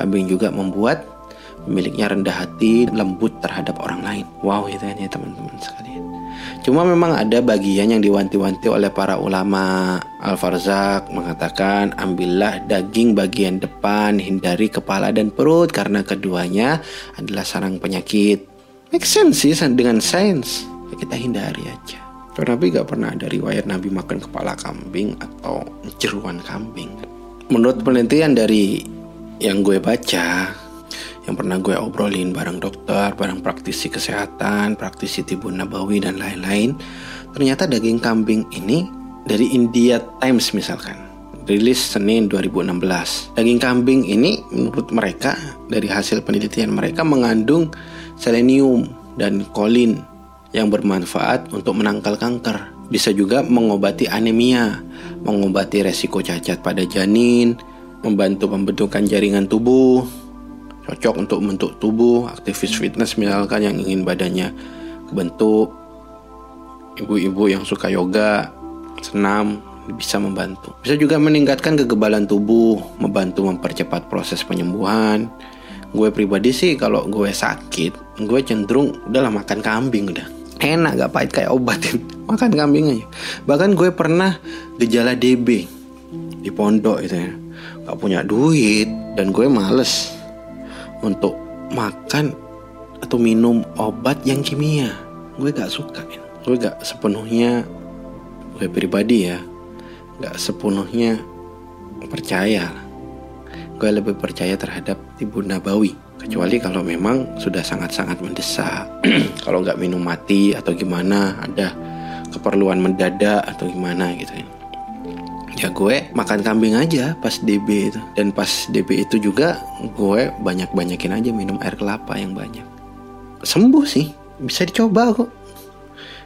Kambing juga membuat pemiliknya rendah hati, lembut terhadap orang lain. Wow, itu ya teman-teman sekalian. Cuma memang ada bagian yang diwanti-wanti oleh para ulama. Al-Farzak mengatakan, ambillah daging bagian depan, hindari kepala dan perut karena keduanya adalah sarang penyakit. Make sense sih dengan sains. Kita hindari aja. Nabi gak pernah ada riwayat Nabi makan kepala kambing atau jeruan kambing. Menurut penelitian dari yang gue baca, yang pernah gue obrolin bareng dokter, bareng praktisi kesehatan, praktisi tibun nabawi dan lain-lain, ternyata daging kambing ini dari India Times misalkan rilis Senin 2016. Daging kambing ini menurut mereka dari hasil penelitian mereka mengandung selenium dan kolin yang bermanfaat untuk menangkal kanker. Bisa juga mengobati anemia, mengobati resiko cacat pada janin, membantu pembentukan jaringan tubuh, cocok untuk membentuk tubuh, aktivis fitness misalkan yang ingin badannya kebentuk, ibu-ibu yang suka yoga, senam, bisa membantu. Bisa juga meningkatkan kekebalan tubuh, membantu mempercepat proses penyembuhan, gue pribadi sih kalau gue sakit gue cenderung udahlah makan kambing udah enak gak pahit kayak obatin. Makan kambing aja. Bahkan gue pernah gejala DB di pondok itu ya. Gak punya duit dan gue males untuk makan atau minum obat yang kimia. Gue gak suka ya. gue gak sepenuhnya gue pribadi ya gak sepenuhnya percaya. Gue lebih percaya terhadap tibu nabawi kecuali kalau memang sudah sangat-sangat mendesak. Kalau nggak minum mati atau gimana ada keperluan mendadak atau gimana gitu ya. Ya gue makan kambing aja pas DB itu. Dan pas DB itu juga gue banyak-banyakin aja minum air kelapa yang banyak. Sembuh sih bisa dicoba kok.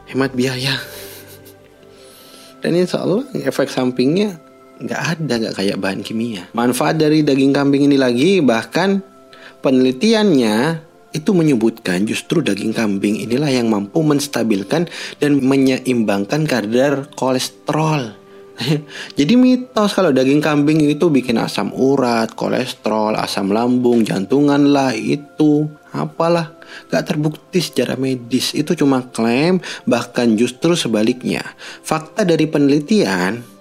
Hemat biaya. Dan insya Allah efek sampingnya nggak ada nggak kayak bahan kimia. Manfaat dari daging kambing ini lagi bahkan penelitiannya itu menyebutkan justru daging kambing inilah yang mampu menstabilkan dan menyeimbangkan kadar kolesterol. Jadi mitos kalau daging kambing itu bikin asam urat, kolesterol, asam lambung, jantungan lah itu apalah. Gak terbukti secara medis. Itu cuma klaim bahkan justru sebaliknya. Fakta dari penelitian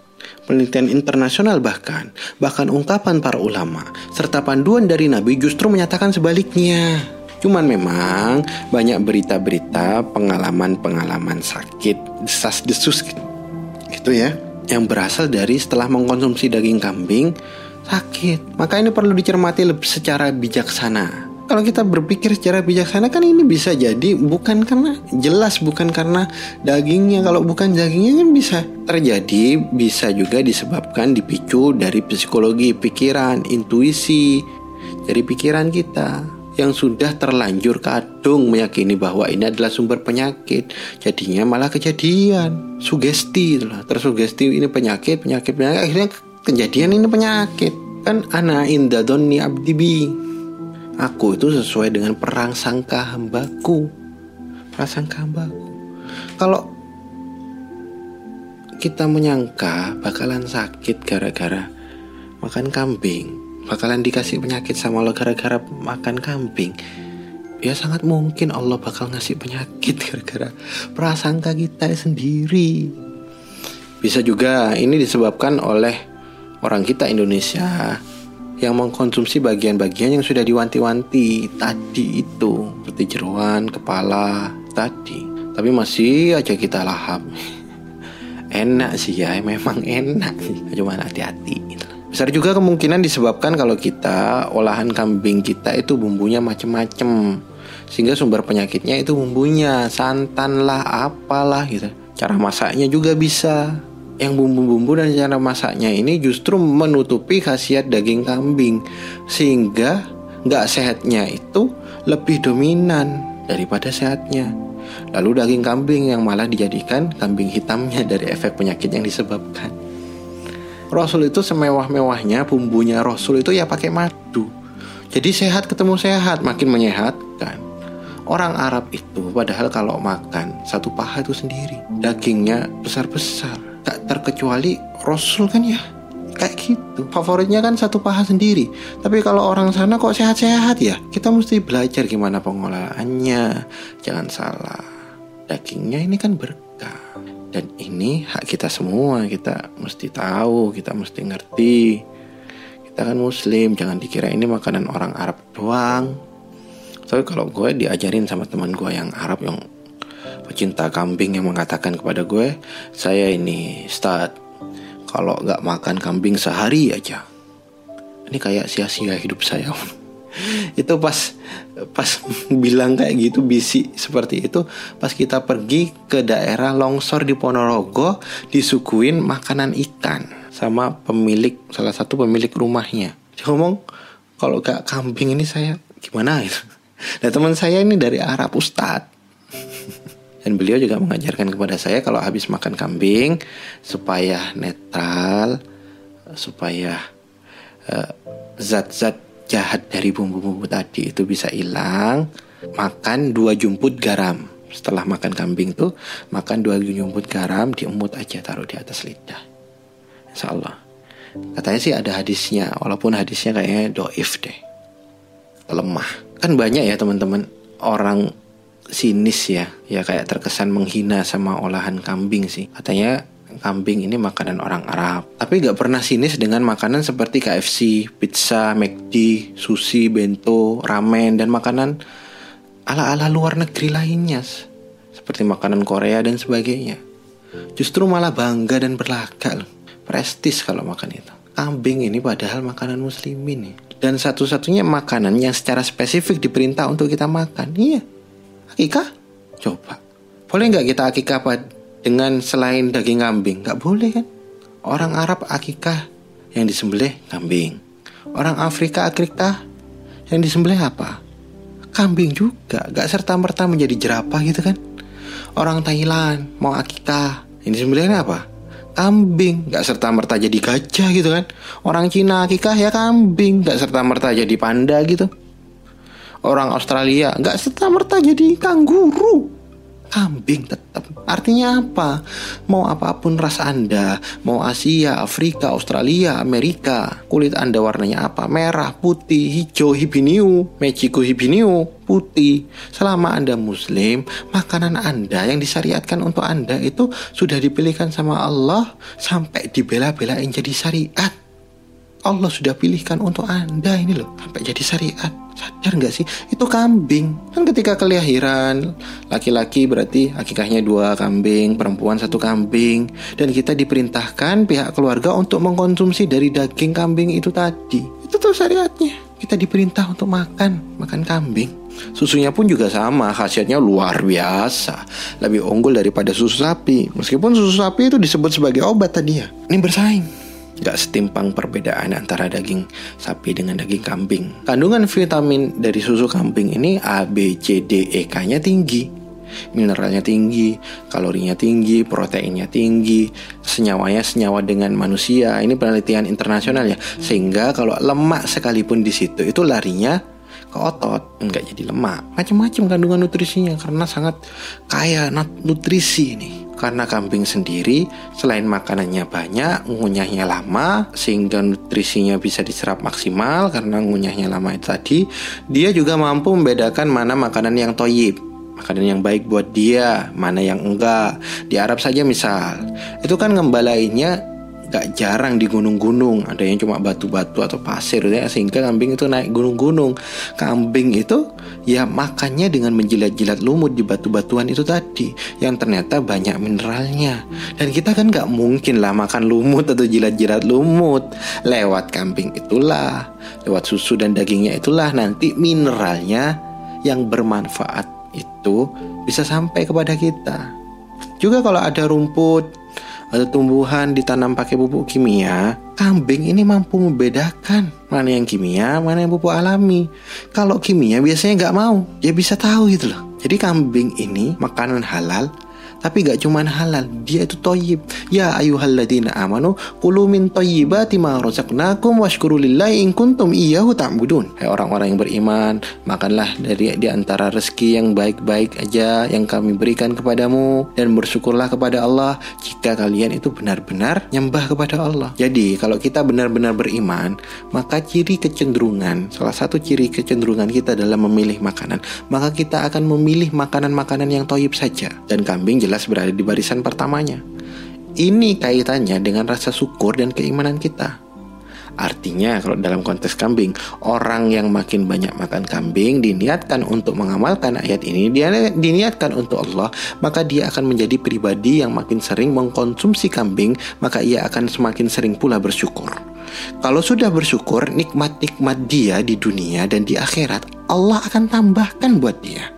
penelitian internasional bahkan, bahkan ungkapan para ulama, serta panduan dari Nabi justru menyatakan sebaliknya. Cuman memang banyak berita-berita pengalaman-pengalaman sakit, desas-desus gitu. gitu ya, yang berasal dari setelah mengkonsumsi daging kambing sakit. Maka ini perlu dicermati secara bijaksana kalau kita berpikir secara bijaksana kan ini bisa jadi bukan karena jelas bukan karena dagingnya. Kalau bukan dagingnya kan bisa terjadi bisa juga disebabkan dipicu dari psikologi pikiran intuisi dari pikiran kita yang sudah terlanjur kadung meyakini bahwa ini adalah sumber penyakit. Jadinya malah kejadian sugesti lah tersugesti ini penyakit penyakit penyakit. Akhirnya kejadian ini penyakit. Kan ana indadoni abdibi Aku itu sesuai dengan perang sangka hambaku. Prasangka hambaku. Kalau kita menyangka bakalan sakit gara-gara makan kambing, bakalan dikasih penyakit sama Allah gara-gara makan kambing, ya sangat mungkin Allah bakal ngasih penyakit gara-gara prasangka kita sendiri. Bisa juga ini disebabkan oleh orang kita Indonesia yang mengkonsumsi bagian-bagian yang sudah diwanti-wanti tadi itu seperti jeruan, kepala tadi. Tapi masih aja kita lahap. enak sih ya, memang enak. Cuma hati-hati. Besar juga kemungkinan disebabkan kalau kita olahan kambing kita itu bumbunya macem-macem sehingga sumber penyakitnya itu bumbunya santan lah apalah gitu cara masaknya juga bisa yang bumbu-bumbu dan cara masaknya ini justru menutupi khasiat daging kambing sehingga nggak sehatnya itu lebih dominan daripada sehatnya. Lalu daging kambing yang malah dijadikan kambing hitamnya dari efek penyakit yang disebabkan. Rasul itu semewah-mewahnya bumbunya Rasul itu ya pakai madu. Jadi sehat ketemu sehat makin menyehatkan. Orang Arab itu padahal kalau makan satu paha itu sendiri Dagingnya besar-besar Gak terkecuali Rasul kan ya? Kayak gitu. Favoritnya kan satu paha sendiri. Tapi kalau orang sana kok sehat-sehat ya? Kita mesti belajar gimana pengolahannya. Jangan salah. Dagingnya ini kan berkah. Dan ini hak kita semua. Kita mesti tahu Kita mesti ngerti. Kita kan muslim Jangan dikira ini makanan orang Arab doang. Tapi kalau gue diajarin sama teman gue yang Arab yang pecinta kambing yang mengatakan kepada gue, saya ini start kalau nggak makan kambing sehari aja, ini kayak sia-sia hidup saya. itu pas pas bilang kayak gitu bisi seperti itu pas kita pergi ke daerah longsor di Ponorogo disuguin makanan ikan sama pemilik salah satu pemilik rumahnya. Dia ngomong kalau gak kambing ini saya gimana? Itu Nah teman saya ini dari Arab Ustadz dan beliau juga mengajarkan kepada saya kalau habis makan kambing supaya netral, supaya eh, zat-zat uh, jahat dari bumbu-bumbu tadi itu bisa hilang, makan dua jumput garam. Setelah makan kambing tuh makan dua jumput garam diemut aja taruh di atas lidah. Insya Allah. Katanya sih ada hadisnya, walaupun hadisnya kayaknya doif deh, lemah kan banyak ya teman-teman orang sinis ya. Ya kayak terkesan menghina sama olahan kambing sih. Katanya kambing ini makanan orang Arab. Tapi gak pernah sinis dengan makanan seperti KFC pizza McD sushi bento ramen dan makanan ala-ala luar negeri lainnya seperti makanan Korea dan sebagainya. Justru malah bangga dan berlagak prestis kalau makan itu. Kambing ini padahal makanan muslimin nih. Dan satu-satunya makanan yang secara spesifik diperintah untuk kita makan. Iya. Akikah? Coba. Boleh nggak kita akikah apa dengan selain daging kambing? Nggak boleh kan? Orang Arab akikah yang disembelih kambing. Orang Afrika akikah yang disembelih apa? Kambing juga. Gak serta merta menjadi jerapah gitu kan? Orang Thailand mau akikah yang disembelihnya apa? kambing nggak serta merta jadi gajah gitu kan orang Cina akikah ya kambing nggak serta merta jadi panda gitu orang Australia nggak serta merta jadi kanguru kambing tetap. Artinya apa? Mau apa pun ras Anda, mau Asia, Afrika, Australia, Amerika, kulit Anda warnanya apa? Merah, putih, hijau, hibiniu, Mexico hibiniu, putih. Selama Anda muslim, makanan Anda yang disyariatkan untuk Anda itu sudah dipilihkan sama Allah sampai dibela-belain jadi syariat. Allah sudah pilihkan untuk Anda ini loh sampai jadi syariat. Sadar nggak sih? Itu kambing. Kan ketika kelahiran laki-laki berarti akikahnya dua kambing, perempuan satu kambing dan kita diperintahkan pihak keluarga untuk mengkonsumsi dari daging kambing itu tadi. Itu tuh syariatnya. Kita diperintah untuk makan, makan kambing. Susunya pun juga sama, khasiatnya luar biasa. Lebih unggul daripada susu sapi. Meskipun susu sapi itu disebut sebagai obat tadi ya. Ini bersaing. Gak setimpang perbedaan antara daging sapi dengan daging kambing. Kandungan vitamin dari susu kambing ini A, B, C, D, E, K-nya tinggi. Mineralnya tinggi, kalorinya tinggi, proteinnya tinggi, senyawanya senyawa dengan manusia. Ini penelitian internasional ya. Sehingga kalau lemak sekalipun di situ itu larinya ke otot, enggak jadi lemak. Macam-macam kandungan nutrisinya karena sangat kaya nutrisi ini. Karena kambing sendiri selain makanannya banyak, ngunyahnya lama sehingga nutrisinya bisa diserap maksimal karena ngunyahnya lama itu tadi, dia juga mampu membedakan mana makanan yang toyib, makanan yang baik buat dia, mana yang enggak. Di Arab saja misal, itu kan ngembalainnya gak jarang di gunung-gunung. Ada yang cuma batu-batu atau pasir. Ya sehingga kambing itu naik gunung-gunung. Kambing itu ya makannya dengan menjilat-jilat lumut di batu-batuan itu tadi yang ternyata banyak mineralnya. Dan kita kan gak mungkin lah makan lumut atau jilat-jilat lumut. Lewat kambing itulah lewat susu dan dagingnya itulah nanti mineralnya yang bermanfaat itu bisa sampai kepada kita. Juga kalau ada rumput atau tumbuhan ditanam pakai pupuk kimia, kambing ini mampu membedakan mana yang kimia, mana yang pupuk alami. Kalau kimia biasanya nggak mau, dia bisa tahu gitu loh. Jadi kambing ini makanan halal tapi gak cuman halal, dia itu toyib. Ya ayuhalladzina amanu kulu min toyibati ma razaqnakum washkuru lillahi in kuntum iyyahu ta'budun. Hai orang-orang yang beriman, makanlah dari di antara rezeki yang baik-baik aja yang kami berikan kepadamu dan bersyukurlah kepada Allah jika kalian itu benar-benar nyembah kepada Allah. Jadi, kalau kita benar-benar beriman, maka ciri kecenderungan, salah satu ciri kecenderungan kita dalam memilih makanan, maka kita akan memilih makanan-makanan yang toyib saja. Dan kambing jelas berada di barisan pertamanya. Ini kaitannya dengan rasa syukur dan keimanan kita. Artinya kalau dalam konteks kambing, orang yang makin banyak makan kambing diniatkan untuk mengamalkan ayat ini, dia diniatkan untuk Allah, maka dia akan menjadi pribadi yang makin sering mengkonsumsi kambing, maka ia akan semakin sering pula bersyukur. Kalau sudah bersyukur, nikmat-nikmat dia di dunia dan di akhirat, Allah akan tambahkan buat dia.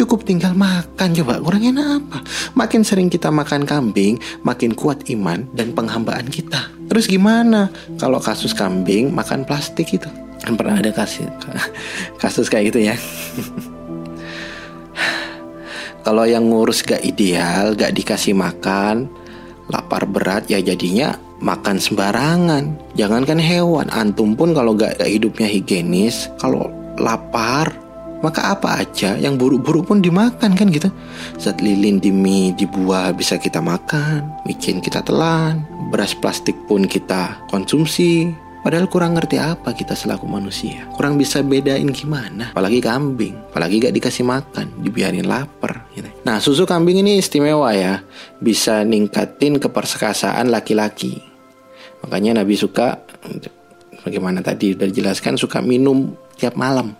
Cukup tinggal makan coba. Kurang enak apa? Makin sering kita makan kambing Makin kuat iman dan penghambaan kita. Terus gimana? Kalau kasus kambing makan plastik itu. Kan pernah ada kasus Kasus kayak gitu ya. Kalau yang ngurus gak ideal Gak dikasih makan Lapar berat ya jadinya makan sembarangan. Jangankan hewan Antum pun kalau gak, gak hidupnya higienis Kalau lapar maka apa aja yang buruk-buruk pun dimakan kan gitu. Zat lilin di mie, di buah bisa kita makan Micin kita telan Beras plastik pun kita konsumsi. Padahal kurang ngerti apa kita selaku manusia. Kurang bisa bedain gimana. Apalagi kambing Apalagi gak dikasih makan Dibiarin lapar gitu. Nah susu kambing ini istimewa ya. Bisa ningkatin kepersekasaan laki-laki. Makanya Nabi suka Bagaimana tadi udah dijelaskan Suka minum tiap malam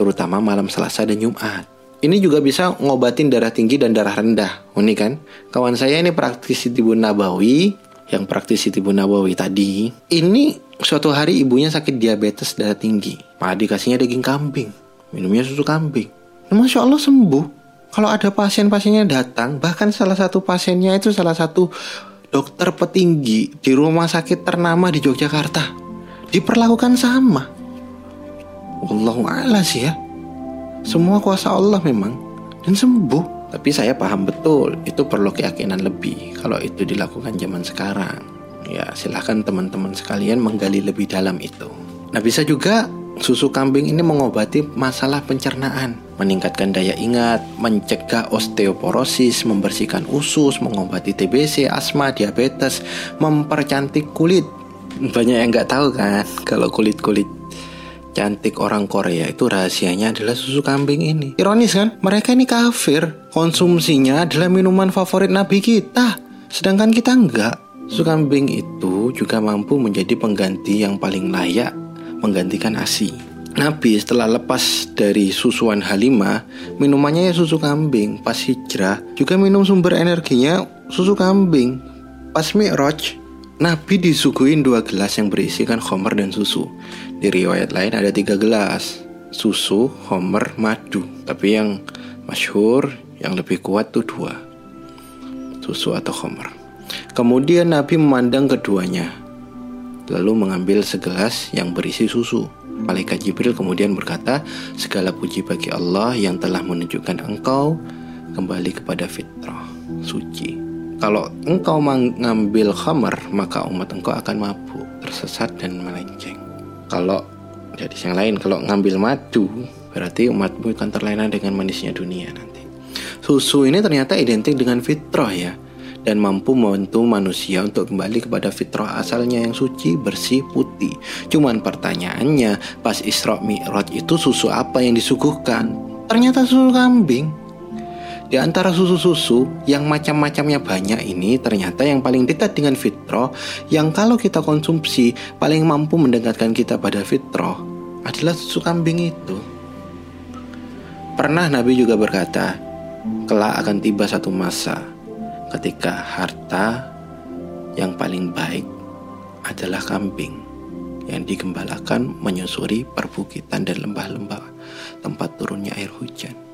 terutama malam Selasa dan Jumat. Ini juga bisa ngobatin darah tinggi dan darah rendah. Unik kan? Kawan saya ini praktisi tibun nabawi, yang praktisi tibun nabawi tadi. Ini suatu hari ibunya sakit diabetes darah tinggi. Maka dikasihnya daging kambing. Minumnya susu kambing. Nah, Masya Allah sembuh. Kalau ada pasien-pasiennya datang, bahkan salah satu pasiennya itu salah satu dokter petinggi di rumah sakit ternama di Yogyakarta. Diperlakukan sama Wallahu a'la sih ya. Semua kuasa Allah memang dan sembuh. Tapi saya paham betul itu perlu keyakinan lebih kalau itu dilakukan zaman sekarang. Ya silahkan teman-teman sekalian menggali lebih dalam itu. Nah bisa juga susu kambing ini mengobati masalah pencernaan, meningkatkan daya ingat, mencegah osteoporosis, membersihkan usus, mengobati TBC, asma, diabetes, mempercantik kulit. Banyak yang nggak tahu kan kalau kulit-kulit cantik orang Korea itu rahasianya adalah susu kambing ini. Ironis kan? Mereka ini kafir. Konsumsinya adalah minuman favorit Nabi kita. Sedangkan kita enggak. Susu kambing itu juga mampu menjadi pengganti yang paling layak menggantikan ASI. Nabi setelah lepas dari susuan Halimah, minumannya ya susu kambing. Pas hijrah, juga minum sumber energinya susu kambing. Pas Mi'raj, Nabi disuguhin dua gelas yang berisikan khomer dan susu. Di riwayat lain ada tiga gelas susu, homer, madu. Tapi yang masyhur, yang lebih kuat tuh dua. Susu atau homer. Kemudian Nabi memandang keduanya. Lalu mengambil segelas yang berisi susu. Malaikat Jibril kemudian berkata, Segala puji bagi Allah yang telah menunjukkan engkau kembali kepada fitrah suci. Kalau engkau mengambil khamar, maka umat engkau akan mabuk, tersesat dan melenceng. Kalau jadi yang lain kalau ngambil madu berarti umatmu akan terlena dengan manisnya dunia nanti. Susu ini ternyata identik dengan fitrah ya dan mampu membantu manusia untuk kembali kepada fitrah asalnya yang suci, bersih, putih. Cuman pertanyaannya, pas Isra Mi'raj itu susu apa yang disuguhkan? Ternyata susu kambing. Di antara susu-susu yang macam-macamnya banyak ini ternyata yang paling dekat dengan fitrah yang kalau kita konsumsi paling mampu mendekatkan kita pada fitrah adalah susu kambing itu. Pernah Nabi juga berkata, kelak akan tiba satu masa ketika harta yang paling baik adalah kambing yang digembalakan menyusuri perbukitan dan lembah-lembah tempat turunnya air hujan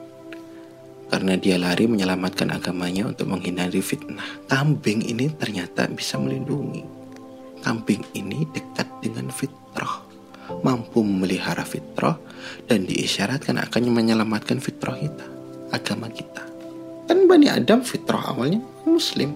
karena dia lari menyelamatkan agamanya untuk menghindari fitnah. Kambing ini ternyata bisa melindungi. Kambing ini dekat dengan fitrah, mampu memelihara fitrah dan diisyaratkan akan menyelamatkan fitrah kita, agama kita. Kan Bani Adam fitrah awalnya muslim.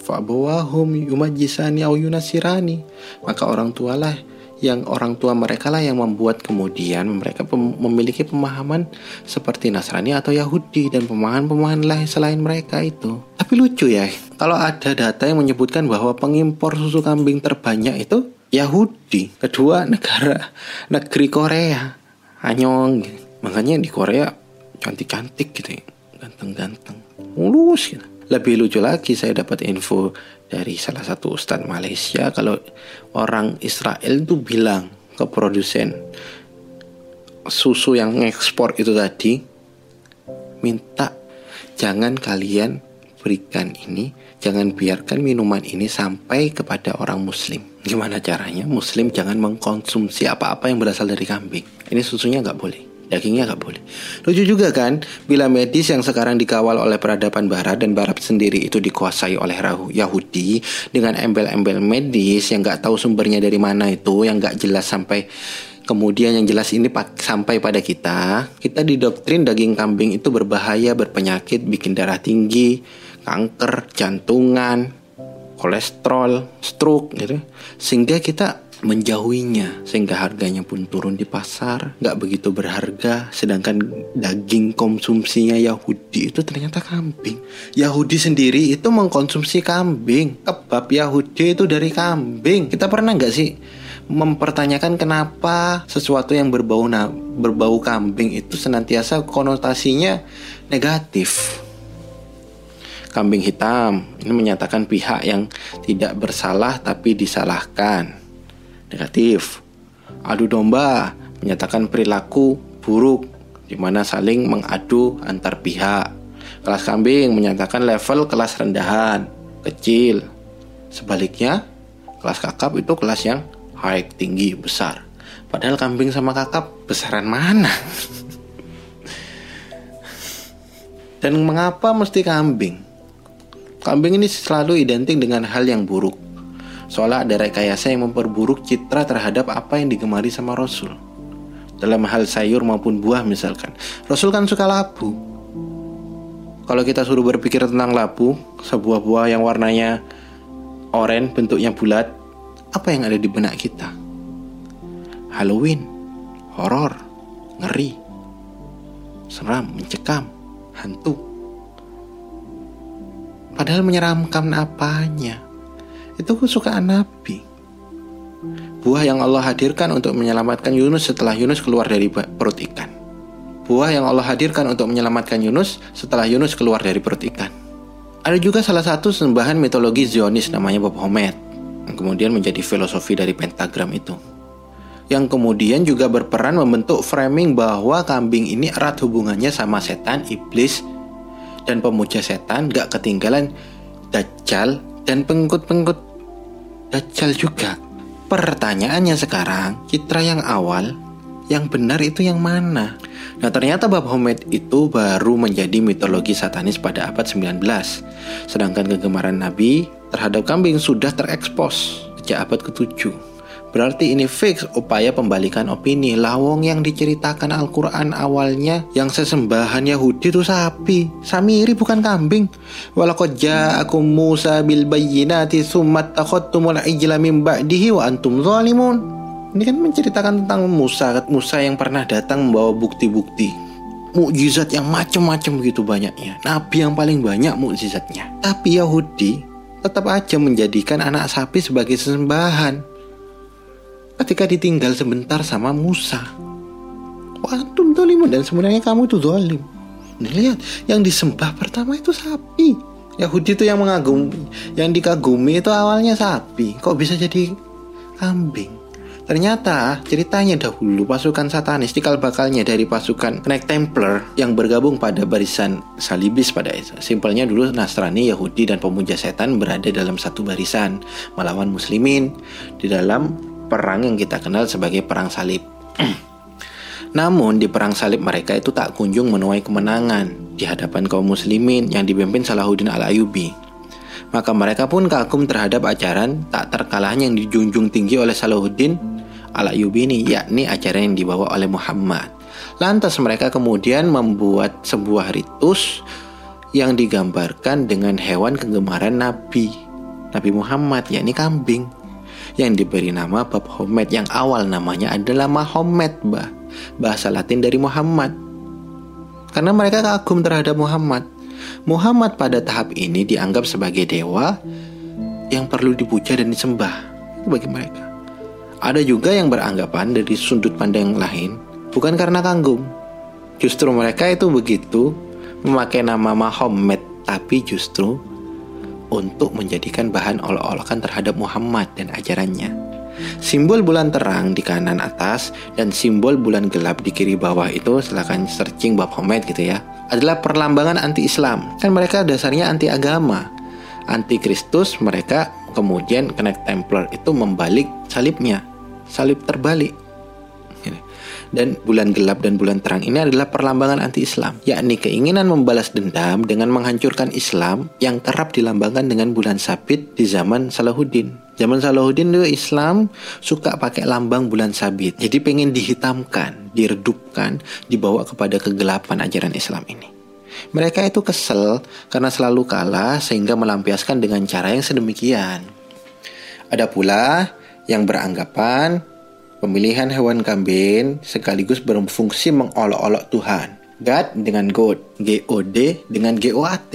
Fa'bawahum yumajisani au yunasirani. Maka orang tualah yang orang tua mereka lah yang membuat kemudian mereka memiliki pemahaman seperti Nasrani atau Yahudi dan pemahaman-pemahaman lain selain mereka itu. Tapi lucu ya, kalau ada data yang menyebutkan bahwa pengimpor susu kambing terbanyak itu Yahudi, kedua negara negeri Korea, Anyong. Makanya di Korea cantik-cantik gitu ya, ganteng-ganteng, mulus gitu. Lebih lucu lagi saya dapat info dari salah satu ustadz Malaysia kalau orang Israel itu bilang ke produsen susu yang ngekspor itu tadi minta jangan kalian berikan ini jangan biarkan minuman ini sampai kepada orang muslim. Gimana caranya? Muslim jangan mengkonsumsi apa-apa yang berasal dari kambing. Ini susunya nggak boleh Dagingnya nggak boleh. Lucu juga kan, bila medis yang sekarang dikawal oleh peradaban barat dan barat sendiri itu dikuasai oleh Yahudi dengan embel-embel medis yang nggak tahu sumbernya dari mana itu, yang nggak jelas sampai kemudian yang jelas ini sampai pada kita, kita didoktrin daging kambing itu berbahaya, berpenyakit, bikin darah tinggi, kanker, jantungan, kolesterol, stroke gitu. Sehingga kita menjauhinya sehingga harganya pun turun di pasar nggak begitu berharga sedangkan daging konsumsinya Yahudi itu ternyata kambing. Yahudi sendiri itu mengkonsumsi kambing. Kebab Yahudi itu dari kambing. Kita pernah nggak sih mempertanyakan kenapa sesuatu yang berbau berbau kambing itu senantiasa konotasinya negatif? Kambing hitam ini menyatakan pihak yang tidak bersalah tapi disalahkan negatif. Adu domba menyatakan perilaku buruk di mana saling mengadu antar pihak. Kelas kambing menyatakan level kelas rendahan, kecil. Sebaliknya, kelas kakap itu kelas yang high, tinggi, besar. Padahal kambing sama kakap besaran mana? Dan mengapa mesti kambing? Kambing ini selalu identik dengan hal yang buruk Soalnya ada rekayasa yang memperburuk citra terhadap apa yang digemari sama Rasul. Dalam hal sayur maupun buah misalkan. Rasul kan suka labu. Kalau kita suruh berpikir tentang labu, sebuah buah yang warnanya oranye, bentuknya bulat, apa yang ada di benak kita? Halloween, horor, ngeri, seram, mencekam, hantu. Padahal menyeramkan apanya? Itu kesukaan Nabi. Buah yang Allah hadirkan untuk menyelamatkan Yunus setelah Yunus keluar dari perut ikan. Buah yang Allah hadirkan untuk menyelamatkan Yunus setelah Yunus keluar dari perut ikan. Ada juga salah satu sembahan mitologi Zionis namanya Baphomet yang kemudian menjadi filosofi dari pentagram itu. Yang kemudian juga berperan membentuk framing bahwa kambing ini erat hubungannya sama setan, iblis, dan pemuja setan gak ketinggalan Dajjal dan pengikut-pengikut Dajjal juga. Pertanyaannya sekarang, citra yang awal, yang benar itu yang mana? Nah ternyata Baphomet itu baru menjadi mitologi satanis pada abad 19 Sedangkan kegemaran Nabi terhadap kambing sudah terekspos sejak abad ke-7 Berarti ini fix upaya pembalikan opini. Lawong yang diceritakan Al-Quran awalnya Yang sesembahan Yahudi itu sapi. Samiri bukan kambing. Walakot ja'akum Musa bil bayyinati Summat takhottumul ijla min ba'dihi wa antum zalimun. Ini kan menceritakan tentang Musa Musa yang pernah datang membawa bukti-bukti. Mukjizat yang macam-macam begitu banyaknya. Nabi yang paling banyak mukjizatnya. Tapi Yahudi tetap aja menjadikan anak sapi sebagai sesembahan ketika ditinggal sebentar sama Musa. Wantum dolimun dan sebenarnya kamu itu dolim. Nih lihat, yang disembah pertama itu sapi. Yahudi itu yang mengagumi, yang dikagumi itu awalnya sapi. Kok bisa jadi kambing? Ternyata ceritanya dahulu pasukan satanis cikal bakalnya dari pasukan Knight Templar yang bergabung pada barisan salibis pada itu. Simpelnya dulu Nasrani, Yahudi, dan pemuja setan berada dalam satu barisan melawan muslimin di dalam perang yang kita kenal sebagai perang salib. Namun di perang salib mereka itu tak kunjung menuai kemenangan di hadapan kaum muslimin yang dipimpin Salahuddin al-Ayubi. Maka mereka pun kagum terhadap ajaran tak terkalahnya yang dijunjung tinggi oleh Salahuddin ala Yubini yakni ajaran yang dibawa oleh Muhammad. Lantas mereka kemudian membuat sebuah ritus yang digambarkan dengan hewan kegemaran Nabi Nabi Muhammad yakni kambing yang diberi nama Baphomet yang awal namanya adalah Mahomet bah. Bahasa Latin dari Muhammad. Karena mereka kagum terhadap Muhammad. Muhammad pada tahap ini dianggap sebagai dewa yang perlu dipuja dan disembah bagi mereka. Ada juga yang beranggapan dari sudut pandang lain, bukan karena kanggung. Justru mereka itu begitu memakai nama Mahomet, tapi justru untuk menjadikan bahan olok-olokan terhadap Muhammad dan ajarannya. Simbol bulan terang di kanan atas dan simbol bulan gelap di kiri bawah itu silakan searching Baphomet gitu ya. Adalah perlambangan anti-Islam. Kan mereka dasarnya anti agama. Anti Kristus mereka kemudian Knight Templar itu membalik salibnya salib terbalik. Dan bulan gelap dan bulan terang ini adalah perlambangan anti-Islam, yakni keinginan membalas dendam dengan menghancurkan Islam yang kerap dilambangkan dengan bulan sabit di zaman Salahuddin. Zaman Salahuddin itu Islam suka pakai lambang bulan sabit. Jadi pengen dihitamkan, diredupkan, dibawa kepada kegelapan ajaran Islam ini. Mereka itu kesel karena selalu kalah sehingga melampiaskan dengan cara yang sedemikian. Ada pula yang beranggapan pemilihan hewan kambing sekaligus berfungsi mengolok-olok Tuhan. God dengan God, G-O-D dengan G-O-A-T,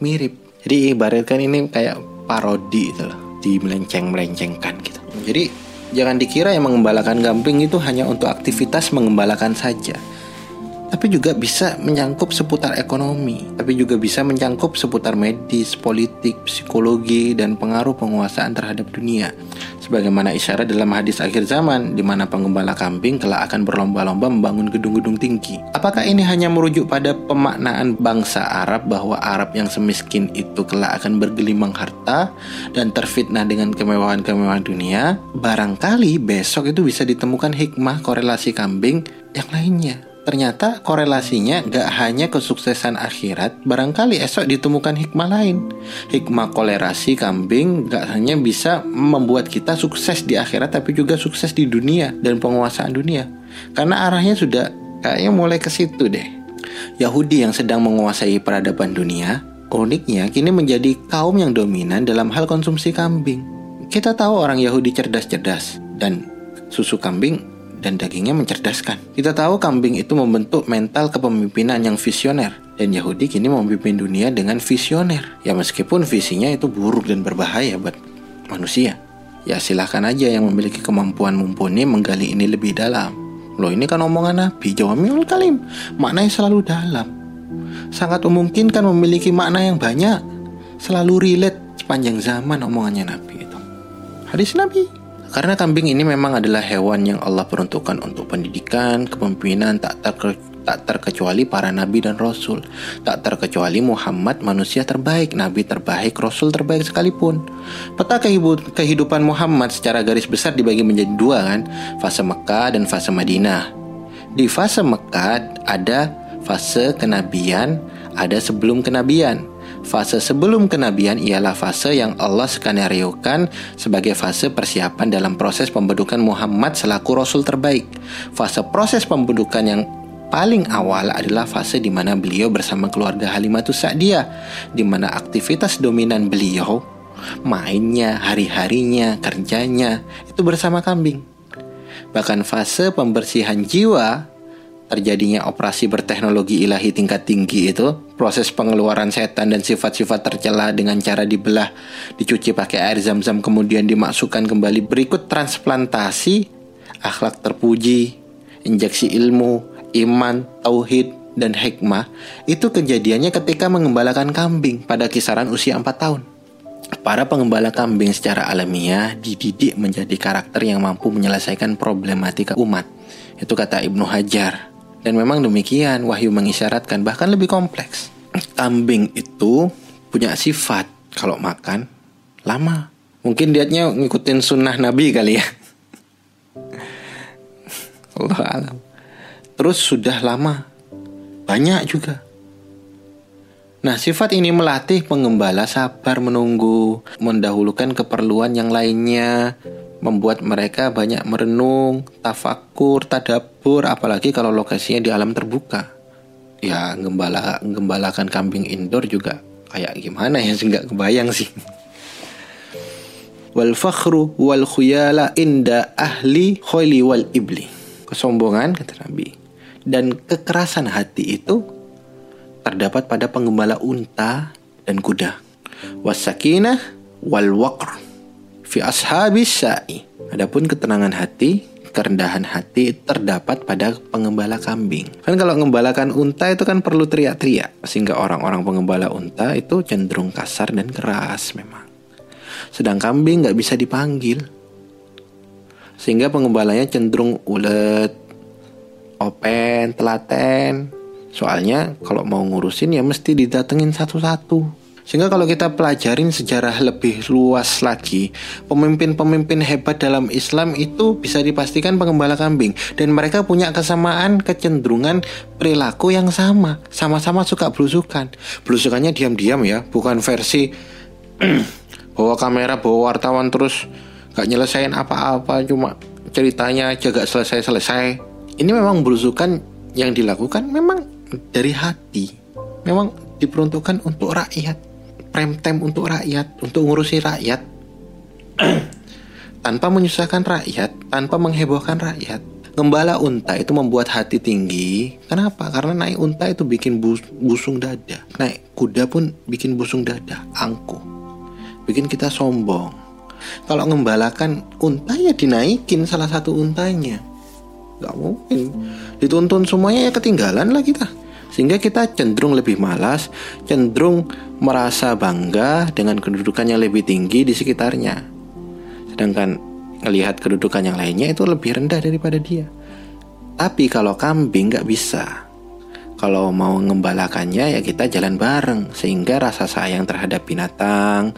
mirip. Jadi ibaratkan ini kayak parodi itu loh, dimelenceng-melencengkan gitu. Jadi jangan dikira yang mengembalakan kambing itu hanya untuk aktivitas mengembalakan saja tapi juga bisa menyangkup seputar ekonomi, tapi juga bisa menyangkup seputar medis, politik, psikologi, dan pengaruh penguasaan terhadap dunia. Sebagaimana isyarat dalam hadis akhir zaman, di mana penggembala kambing kelak akan berlomba-lomba membangun gedung-gedung tinggi. Apakah ini hanya merujuk pada pemaknaan bangsa Arab bahwa Arab yang semiskin itu kelak akan bergelimang harta dan terfitnah dengan kemewahan-kemewahan dunia? Barangkali besok itu bisa ditemukan hikmah korelasi kambing yang lainnya. Ternyata korelasinya gak hanya kesuksesan akhirat, barangkali esok ditemukan hikmah lain. Hikmah kolerasi kambing gak hanya bisa membuat kita sukses di akhirat, tapi juga sukses di dunia dan penguasaan dunia. Karena arahnya sudah kayaknya mulai ke situ deh. Yahudi yang sedang menguasai peradaban dunia, uniknya kini menjadi kaum yang dominan dalam hal konsumsi kambing. Kita tahu orang Yahudi cerdas-cerdas dan susu kambing dan dagingnya mencerdaskan. Kita tahu kambing itu membentuk mental kepemimpinan yang visioner dan Yahudi kini memimpin dunia dengan visioner. Ya meskipun visinya itu buruk dan berbahaya buat manusia. Ya silahkan aja yang memiliki kemampuan mumpuni menggali ini lebih dalam. Loh ini kan omongan Nabi Jawamiul Kalim Maknanya selalu dalam Sangat memungkinkan memiliki makna yang banyak Selalu relate sepanjang zaman omongannya Nabi itu Hadis Nabi karena kambing ini memang adalah hewan yang Allah peruntukkan untuk pendidikan, kepemimpinan tak ter tak terkecuali para nabi dan rasul, tak terkecuali Muhammad manusia terbaik, nabi terbaik, rasul terbaik sekalipun. Peta kehidupan Muhammad secara garis besar dibagi menjadi dua kan, fase Mekah dan fase Madinah. Di fase Mekah ada fase kenabian, ada sebelum kenabian. Fase sebelum kenabian ialah fase yang Allah skenariokan sebagai fase persiapan dalam proses pembentukan Muhammad selaku Rasul terbaik. Fase proses pembentukan yang paling awal adalah fase di mana beliau bersama keluarga Halimatus Sa'diyah, di mana aktivitas dominan beliau, mainnya, hari-harinya, kerjanya, itu bersama kambing. Bahkan fase pembersihan jiwa terjadinya operasi berteknologi ilahi tingkat tinggi itu, proses pengeluaran setan dan sifat-sifat tercela dengan cara dibelah, dicuci pakai air zam-zam kemudian dimasukkan kembali berikut transplantasi, akhlak terpuji, injeksi ilmu, iman, tauhid, dan hikmah itu kejadiannya ketika mengembalakan kambing pada kisaran usia 4 tahun. Para pengembala kambing secara alamiah dididik menjadi karakter yang mampu menyelesaikan problematika umat. Itu kata Ibnu Hajar. Dan memang demikian, wahyu mengisyaratkan bahkan lebih kompleks. Kambing itu punya sifat kalau makan lama. Mungkin dietnya ngikutin sunnah Nabi kali ya. Allah alam. Terus sudah lama banyak juga. Nah, sifat ini melatih pengembala sabar menunggu, mendahulukan keperluan yang lainnya, membuat mereka banyak merenung, tafakur, tadabur, apalagi kalau lokasinya di alam terbuka. Ya, gembala gembalakan kambing indoor juga kayak gimana ya, nggak kebayang sih. Wal fakhru wal khuyala inda ahli khoili wal ibli. Kesombongan kata Nabi dan kekerasan hati itu terdapat pada penggembala unta dan kuda. Wasakinah wal waqr fi ashabis sa'i. Adapun ketenangan hati, kerendahan hati terdapat pada pengembala kambing. Kan kalau mengembalakan unta itu kan perlu teriak-teriak sehingga orang-orang pengembala unta itu cenderung kasar dan keras memang. Sedang kambing nggak bisa dipanggil. Sehingga pengembalanya cenderung ulet, open, telaten. Soalnya kalau mau ngurusin ya mesti didatengin satu-satu. Sehingga kalau kita pelajarin sejarah lebih luas lagi, pemimpin-pemimpin hebat dalam Islam itu bisa dipastikan pengembala kambing dan mereka punya kesamaan kecenderungan perilaku yang sama, sama-sama suka belusukan. Belusukannya diam-diam ya, bukan versi bawa kamera, bawa wartawan terus gak nyelesain apa-apa, cuma ceritanya aja selesai-selesai ini memang berusukan yang dilakukan memang dari hati. Memang diperuntukkan untuk rakyat. Prime time untuk rakyat, untuk ngurusi rakyat. tanpa menyusahkan rakyat, tanpa menghebohkan rakyat. Gembala unta itu membuat hati tinggi. Kenapa? Karena naik unta itu bikin bus busung dada. Naik kuda pun bikin busung dada, angkuh. Bikin kita sombong. Kalau ngembalakan unta ya dinaikin salah satu untanya nggak mungkin dituntun semuanya ya ketinggalan lah kita sehingga kita cenderung lebih malas cenderung merasa bangga dengan kedudukan yang lebih tinggi di sekitarnya. Sedangkan melihat kedudukan yang lainnya itu lebih rendah daripada dia. Tapi kalau kambing nggak bisa. Kalau mau mengembalakannya ya kita jalan bareng. Sehingga rasa sayang terhadap binatang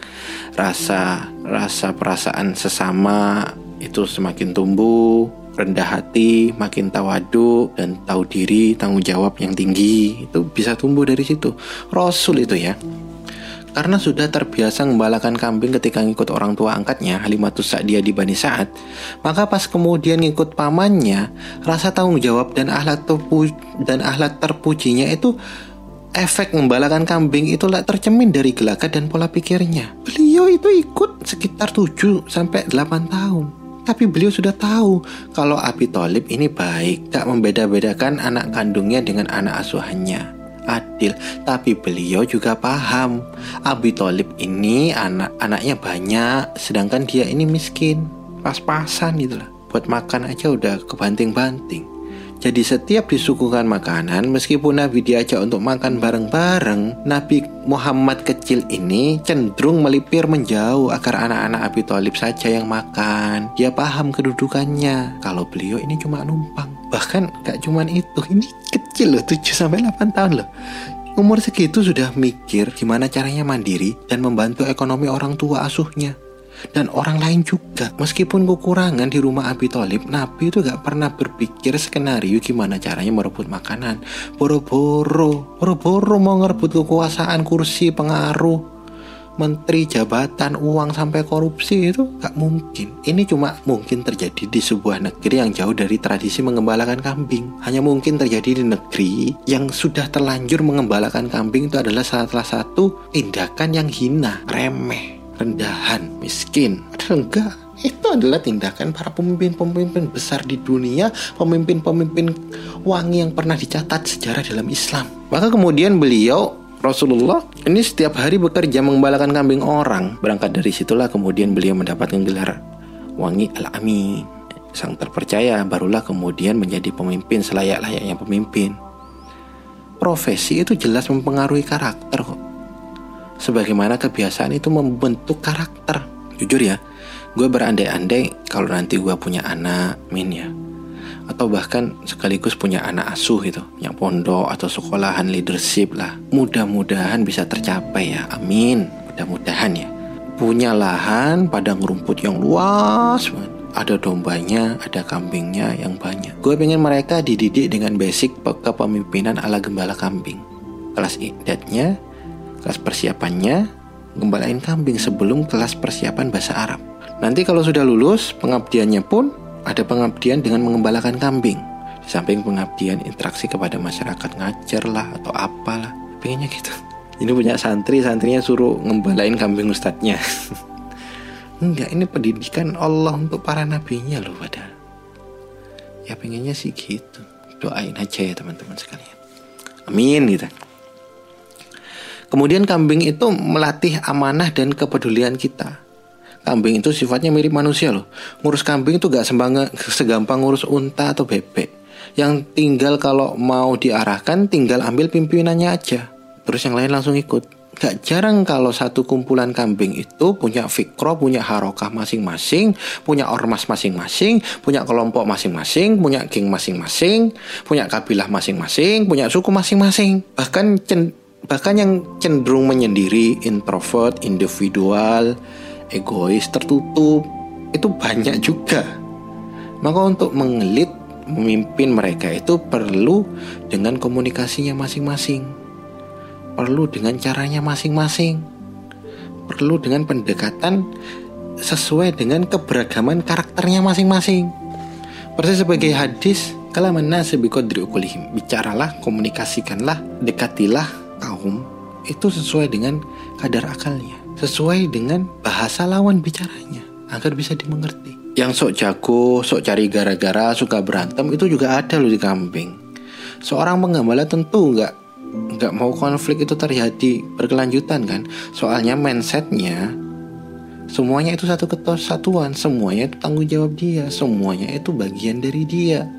rasa rasa perasaan sesama itu semakin tumbuh rendah hati, makin tawadu dan tahu diri, tanggung jawab yang tinggi itu bisa tumbuh dari situ. Rasul itu ya. Karena sudah terbiasa membalakan kambing ketika ngikut orang tua angkatnya Halimatus Sa'diyah di Bani Sa'ad Maka pas kemudian ngikut pamannya Rasa tanggung jawab dan ahlat, terpu dan ahlat terpujinya itu Efek membalakan kambing itu tercemin dari gelagat dan pola pikirnya Beliau itu ikut sekitar 7 sampai 8 tahun tapi beliau sudah tahu kalau Abi Thalib ini baik, gak membeda-bedakan anak kandungnya dengan anak asuhannya. Adil, tapi beliau juga paham Abi Thalib ini anak-anaknya banyak, sedangkan dia ini miskin, pas-pasan gitu lah. Buat makan aja udah kebanting-banting. Jadi setiap disuguhkan makanan, meskipun Nabi diajak untuk makan bareng-bareng, Nabi Muhammad kecil ini cenderung melipir menjauh agar anak-anak Abi Thalib saja yang makan. Dia paham kedudukannya. Kalau beliau ini cuma numpang. Bahkan gak cuma itu, ini kecil loh, 7 sampai 8 tahun loh. Umur segitu sudah mikir gimana caranya mandiri dan membantu ekonomi orang tua asuhnya dan orang lain juga. Meskipun kekurangan di rumah Abi Thalib, Nabi itu gak pernah berpikir skenario gimana caranya merebut makanan. Boro-boro, boro-boro mau ngerebut kekuasaan, kursi, pengaruh, menteri, jabatan, uang sampai korupsi itu gak mungkin. Ini cuma mungkin terjadi di sebuah negeri yang jauh dari tradisi mengembalakan kambing. Hanya mungkin terjadi di negeri yang sudah terlanjur mengembalakan kambing itu adalah salah satu tindakan yang hina, remeh rendahan, miskin. Padahal enggak. Itu adalah tindakan para pemimpin-pemimpin besar di dunia, pemimpin-pemimpin wangi yang pernah dicatat sejarah dalam Islam. Maka kemudian beliau Rasulullah ini setiap hari bekerja mengembalakan kambing orang. Berangkat dari situlah kemudian beliau mendapatkan gelar Wangi Al-Amin. Sang terpercaya barulah kemudian menjadi pemimpin selayak-layaknya pemimpin. profesi itu jelas mempengaruhi karakter kok. Sebagaimana kebiasaan itu membentuk karakter. Jujur ya, gue berandai-andai kalau nanti gue punya anak, min ya. Atau bahkan sekaligus punya anak asuh gitu, yang pondok atau sekolahan leadership lah. Mudah-mudahan bisa tercapai ya, amin. Mudah-mudahan ya. Punya lahan padang rumput yang luas banget ada dombanya, ada kambingnya yang banyak. Gue pengen mereka dididik dengan basic kepemimpinan ala gembala kambing. Kelas idatnya, kelas persiapannya, gembalain kambing sebelum kelas persiapan bahasa Arab. Nanti kalau sudah lulus, pengabdiannya pun ada pengabdian dengan mengembalakan kambing. Di samping pengabdian interaksi kepada masyarakat ngajar lah atau apalah. Pengennya gitu. Ini punya santri, santrinya suruh ngembalain kambing ustadznya. Enggak, ini pendidikan Allah untuk para nabinya loh pada. Ya pengennya sih gitu. Doain aja ya teman-teman sekalian. Amin gitu. Kemudian kambing itu melatih amanah dan kepedulian kita. Kambing itu sifatnya mirip manusia loh. Ngurus kambing itu gak segampang ngurus unta atau bebek. Yang tinggal kalau mau diarahkan tinggal ambil pimpinannya aja. Terus yang lain langsung ikut. Gak jarang kalau satu kumpulan kambing itu punya fikro, punya harokah masing-masing, punya ormas masing-masing, punya kelompok masing-masing, punya geng masing-masing, punya kabilah masing-masing, punya suku masing-masing. Bahkan bahkan yang cenderung menyendiri, introvert, individual, egois, tertutup, itu banyak juga. Maka untuk mengelit, memimpin mereka itu perlu dengan komunikasinya masing-masing perlu dengan caranya masing-masing. Perlu dengan pendekatan sesuai dengan keberagaman karakternya masing-masing. Persis sebagai hadis, kalau mana sebikodri ukulihim. Bicaralah, komunikasikanlah, dekatilah kaum itu sesuai dengan kadar akalnya. Sesuai dengan bahasa lawan bicaranya. Agar bisa dimengerti. Yang sok jago, sok cari gara-gara, suka berantem itu juga ada loh di kambing. Seorang penggembala tentu nggak nggak mau konflik itu terjadi berkelanjutan kan soalnya mindsetnya semuanya itu satu kesatuan semuanya itu tanggung jawab dia semuanya itu bagian dari dia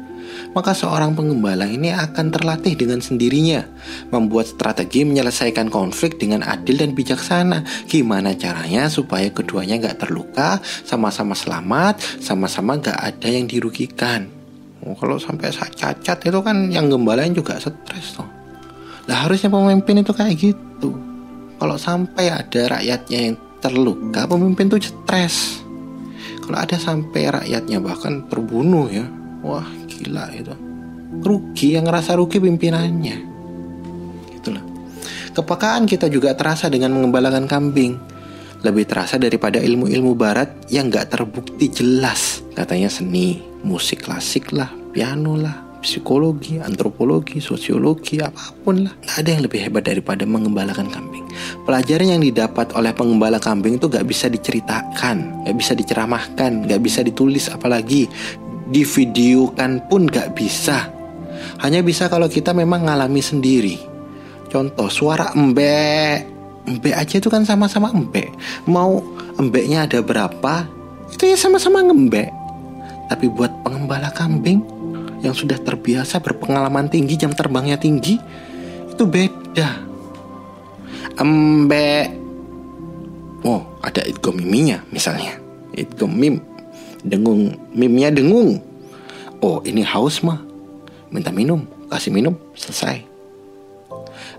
maka seorang pengembala ini akan terlatih dengan sendirinya membuat strategi menyelesaikan konflik dengan adil dan bijaksana. Gimana caranya supaya keduanya nggak terluka, sama-sama selamat, sama-sama nggak ada yang dirugikan. Oh, kalau sampai cacat itu kan yang gembalain juga stres tuh. Lah harusnya pemimpin itu kayak gitu. Kalau sampai ada rakyatnya yang terluka, pemimpin itu stres. Kalau ada sampai rakyatnya bahkan terbunuh ya, wah gila itu. Rugi yang ngerasa rugi pimpinannya. Itulah. Kepekaan kita juga terasa dengan mengembalakan kambing. Lebih terasa daripada ilmu-ilmu barat yang gak terbukti jelas. Katanya seni, musik klasik lah, piano lah, psikologi, antropologi, sosiologi, apa pun lah. Gak ada yang lebih hebat daripada mengembalakan kambing. Pelajaran yang didapat oleh pengembala kambing itu gak bisa diceritakan, gak bisa diceramahkan, gak bisa ditulis apalagi divideokan pun gak bisa. Hanya bisa kalau kita memang ngalami sendiri. Contoh suara embek, embek aja itu kan sama-sama embek. Mau embeknya ada berapa, itu ya sama-sama ngembek. Tapi buat pengembala kambing, yang sudah terbiasa berpengalaman tinggi, jam terbangnya tinggi, itu beda. Embe. Oh, ada idgom miminya misalnya. Idgom mim. Dengung, mimnya dengung. Oh, ini haus mah. Minta minum, kasih minum, selesai.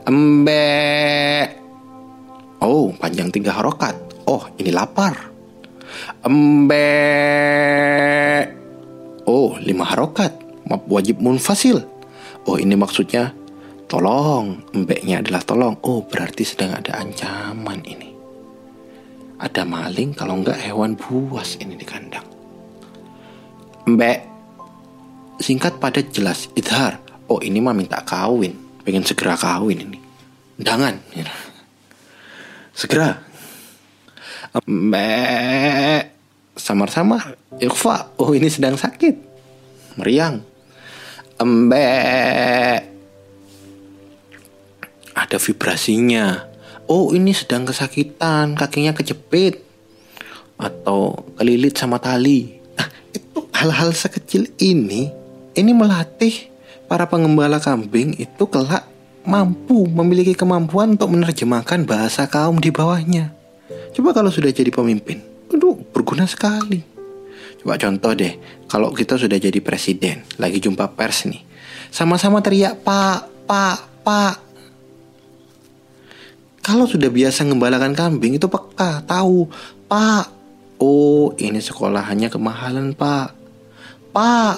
Embe. Oh, panjang tiga harokat. Oh, ini lapar. Embe. Oh, lima harokat wajib munfasil. Oh ini maksudnya tolong, embeknya adalah tolong. Oh berarti sedang ada ancaman ini. Ada maling kalau enggak hewan buas ini di kandang. Mbek, singkat padat jelas, idhar. Oh ini mah minta kawin, pengen segera kawin ini. Jangan, segera. Mbek, samar-samar, ikhfa. Oh ini sedang sakit, meriang. Embe ada vibrasinya. Oh ini sedang kesakitan. Kakinya kejepit. Atau kelilit sama tali hal-hal sekecil ini ini melatih para pengembala kambing itu kelak mampu memiliki kemampuan untuk menerjemahkan bahasa kaum di bawahnya. Coba kalau sudah jadi pemimpin, aduh berguna sekali. Coba contoh deh, kalau kita sudah jadi presiden, lagi jumpa pers nih, sama-sama teriak pak, pak, pak. Kalau sudah biasa ngembalakan kambing itu peka, tahu, pak. Oh, ini sekolahannya kemahalan pak. Pak.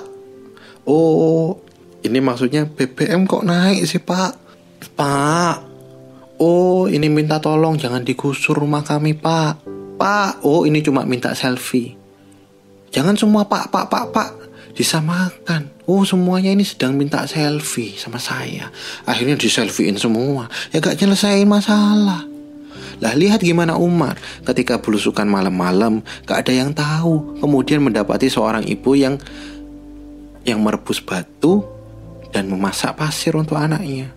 Oh, ini maksudnya BBM kok naik sih pak? Pak. Oh, ini minta tolong jangan digusur rumah kami, Pak. Pak, oh ini cuma minta selfie. Jangan semua Pak, Pak, Pak, Pak disamakan. Oh, semuanya ini sedang minta selfie sama saya. Akhirnya diselfiein semua. Ya gak nyelesain masalah. Lah lihat gimana Umar ketika belusukan malam-malam gak ada yang tahu. Kemudian mendapati seorang ibu yang yang merebus batu dan memasak pasir untuk anaknya.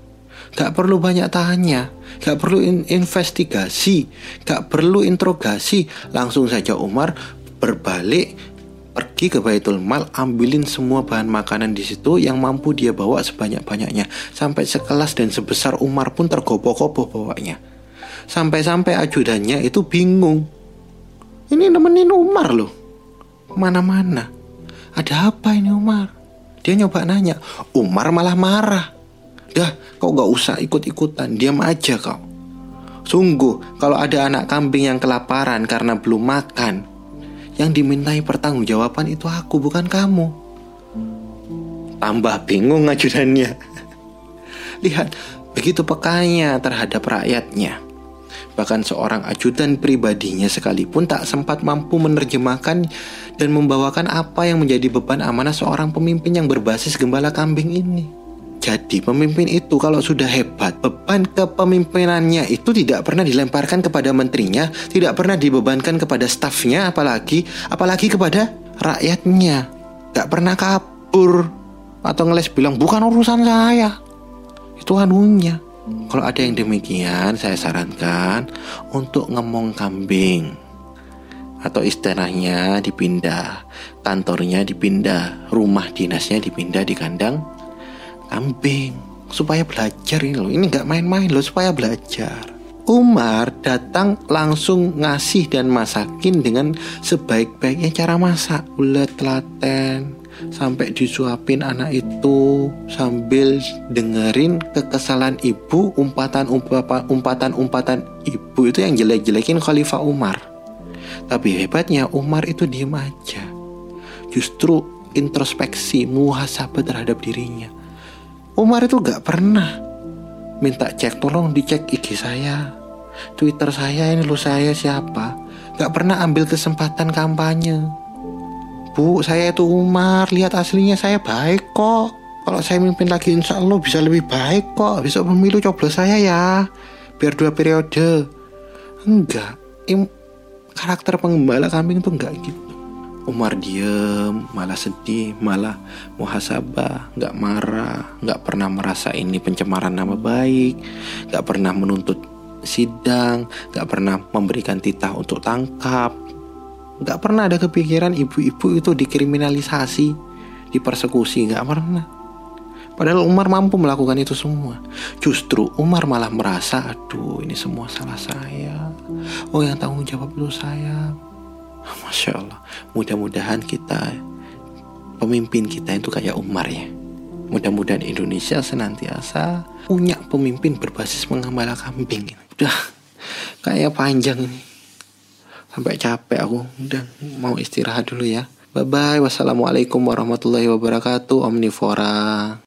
Gak perlu banyak tanya, gak perlu in investigasi, gak perlu interogasi. Langsung saja Umar berbalik pergi ke Baitul Mal ambilin semua bahan makanan di situ yang mampu dia bawa sebanyak-banyaknya sampai sekelas dan sebesar Umar pun tergopoh-gopoh bawanya sampai-sampai ajudannya itu bingung ini nemenin Umar loh mana-mana ada apa ini Umar dia nyoba nanya Umar malah marah Dah, kau gak usah ikut-ikutan, diam aja kau. Sungguh, kalau ada anak kambing yang kelaparan karena belum makan, yang dimintai pertanggungjawaban itu aku, bukan kamu. Tambah bingung ajudannya. Lihat, begitu pekanya terhadap rakyatnya. Bahkan seorang ajudan pribadinya sekalipun tak sempat mampu menerjemahkan dan membawakan apa yang menjadi beban amanah seorang pemimpin yang berbasis gembala kambing ini. Jadi pemimpin itu kalau sudah hebat, beban kepemimpinannya itu tidak pernah dilemparkan kepada menterinya, tidak pernah dibebankan kepada stafnya, apalagi apalagi kepada rakyatnya. Gak pernah kabur atau ngeles bilang bukan urusan saya. Itu anunya. Kalau ada yang demikian, saya sarankan untuk ngomong kambing atau istilahnya dipindah, kantornya dipindah, rumah dinasnya dipindah di kandang kambing supaya belajar ini loh. Ini nggak main-main loh supaya belajar. Umar datang langsung ngasih dan masakin dengan sebaik-baiknya cara masak. Ulet telaten sampai disuapin anak itu sambil dengerin kekesalan ibu umpatan umpatan umpatan ibu itu yang jelek-jelekin Khalifah Umar tapi hebatnya Umar itu diem aja justru introspeksi muhasabah terhadap dirinya Umar itu gak pernah minta cek tolong dicek IG saya, Twitter saya ini lo saya siapa. Gak pernah ambil kesempatan kampanye. Bu, saya itu Umar, lihat aslinya saya baik kok. Kalau saya mimpin lagi insya Allah bisa lebih baik kok. Besok pemilu coblos saya ya. Biar dua periode. Enggak. Im karakter penggembala kambing itu enggak gitu. Umar diem, malah sedih, malah muhasabah, nggak marah, nggak pernah merasa ini pencemaran nama baik, nggak pernah menuntut sidang, nggak pernah memberikan titah untuk tangkap, nggak pernah ada kepikiran ibu-ibu itu dikriminalisasi, dipersekusi, nggak pernah. Padahal Umar mampu melakukan itu semua. Justru Umar malah merasa, aduh ini semua salah saya. Oh yang tanggung jawab itu saya. Masya Allah Mudah-mudahan kita Pemimpin kita itu kayak Umar ya Mudah-mudahan Indonesia senantiasa Punya pemimpin berbasis mengembala kambing Udah Kayak panjang ini Sampai capek aku. Udah mau istirahat dulu ya. Bye bye Wassalamualaikum warahmatullahi wabarakatuh. Omnivora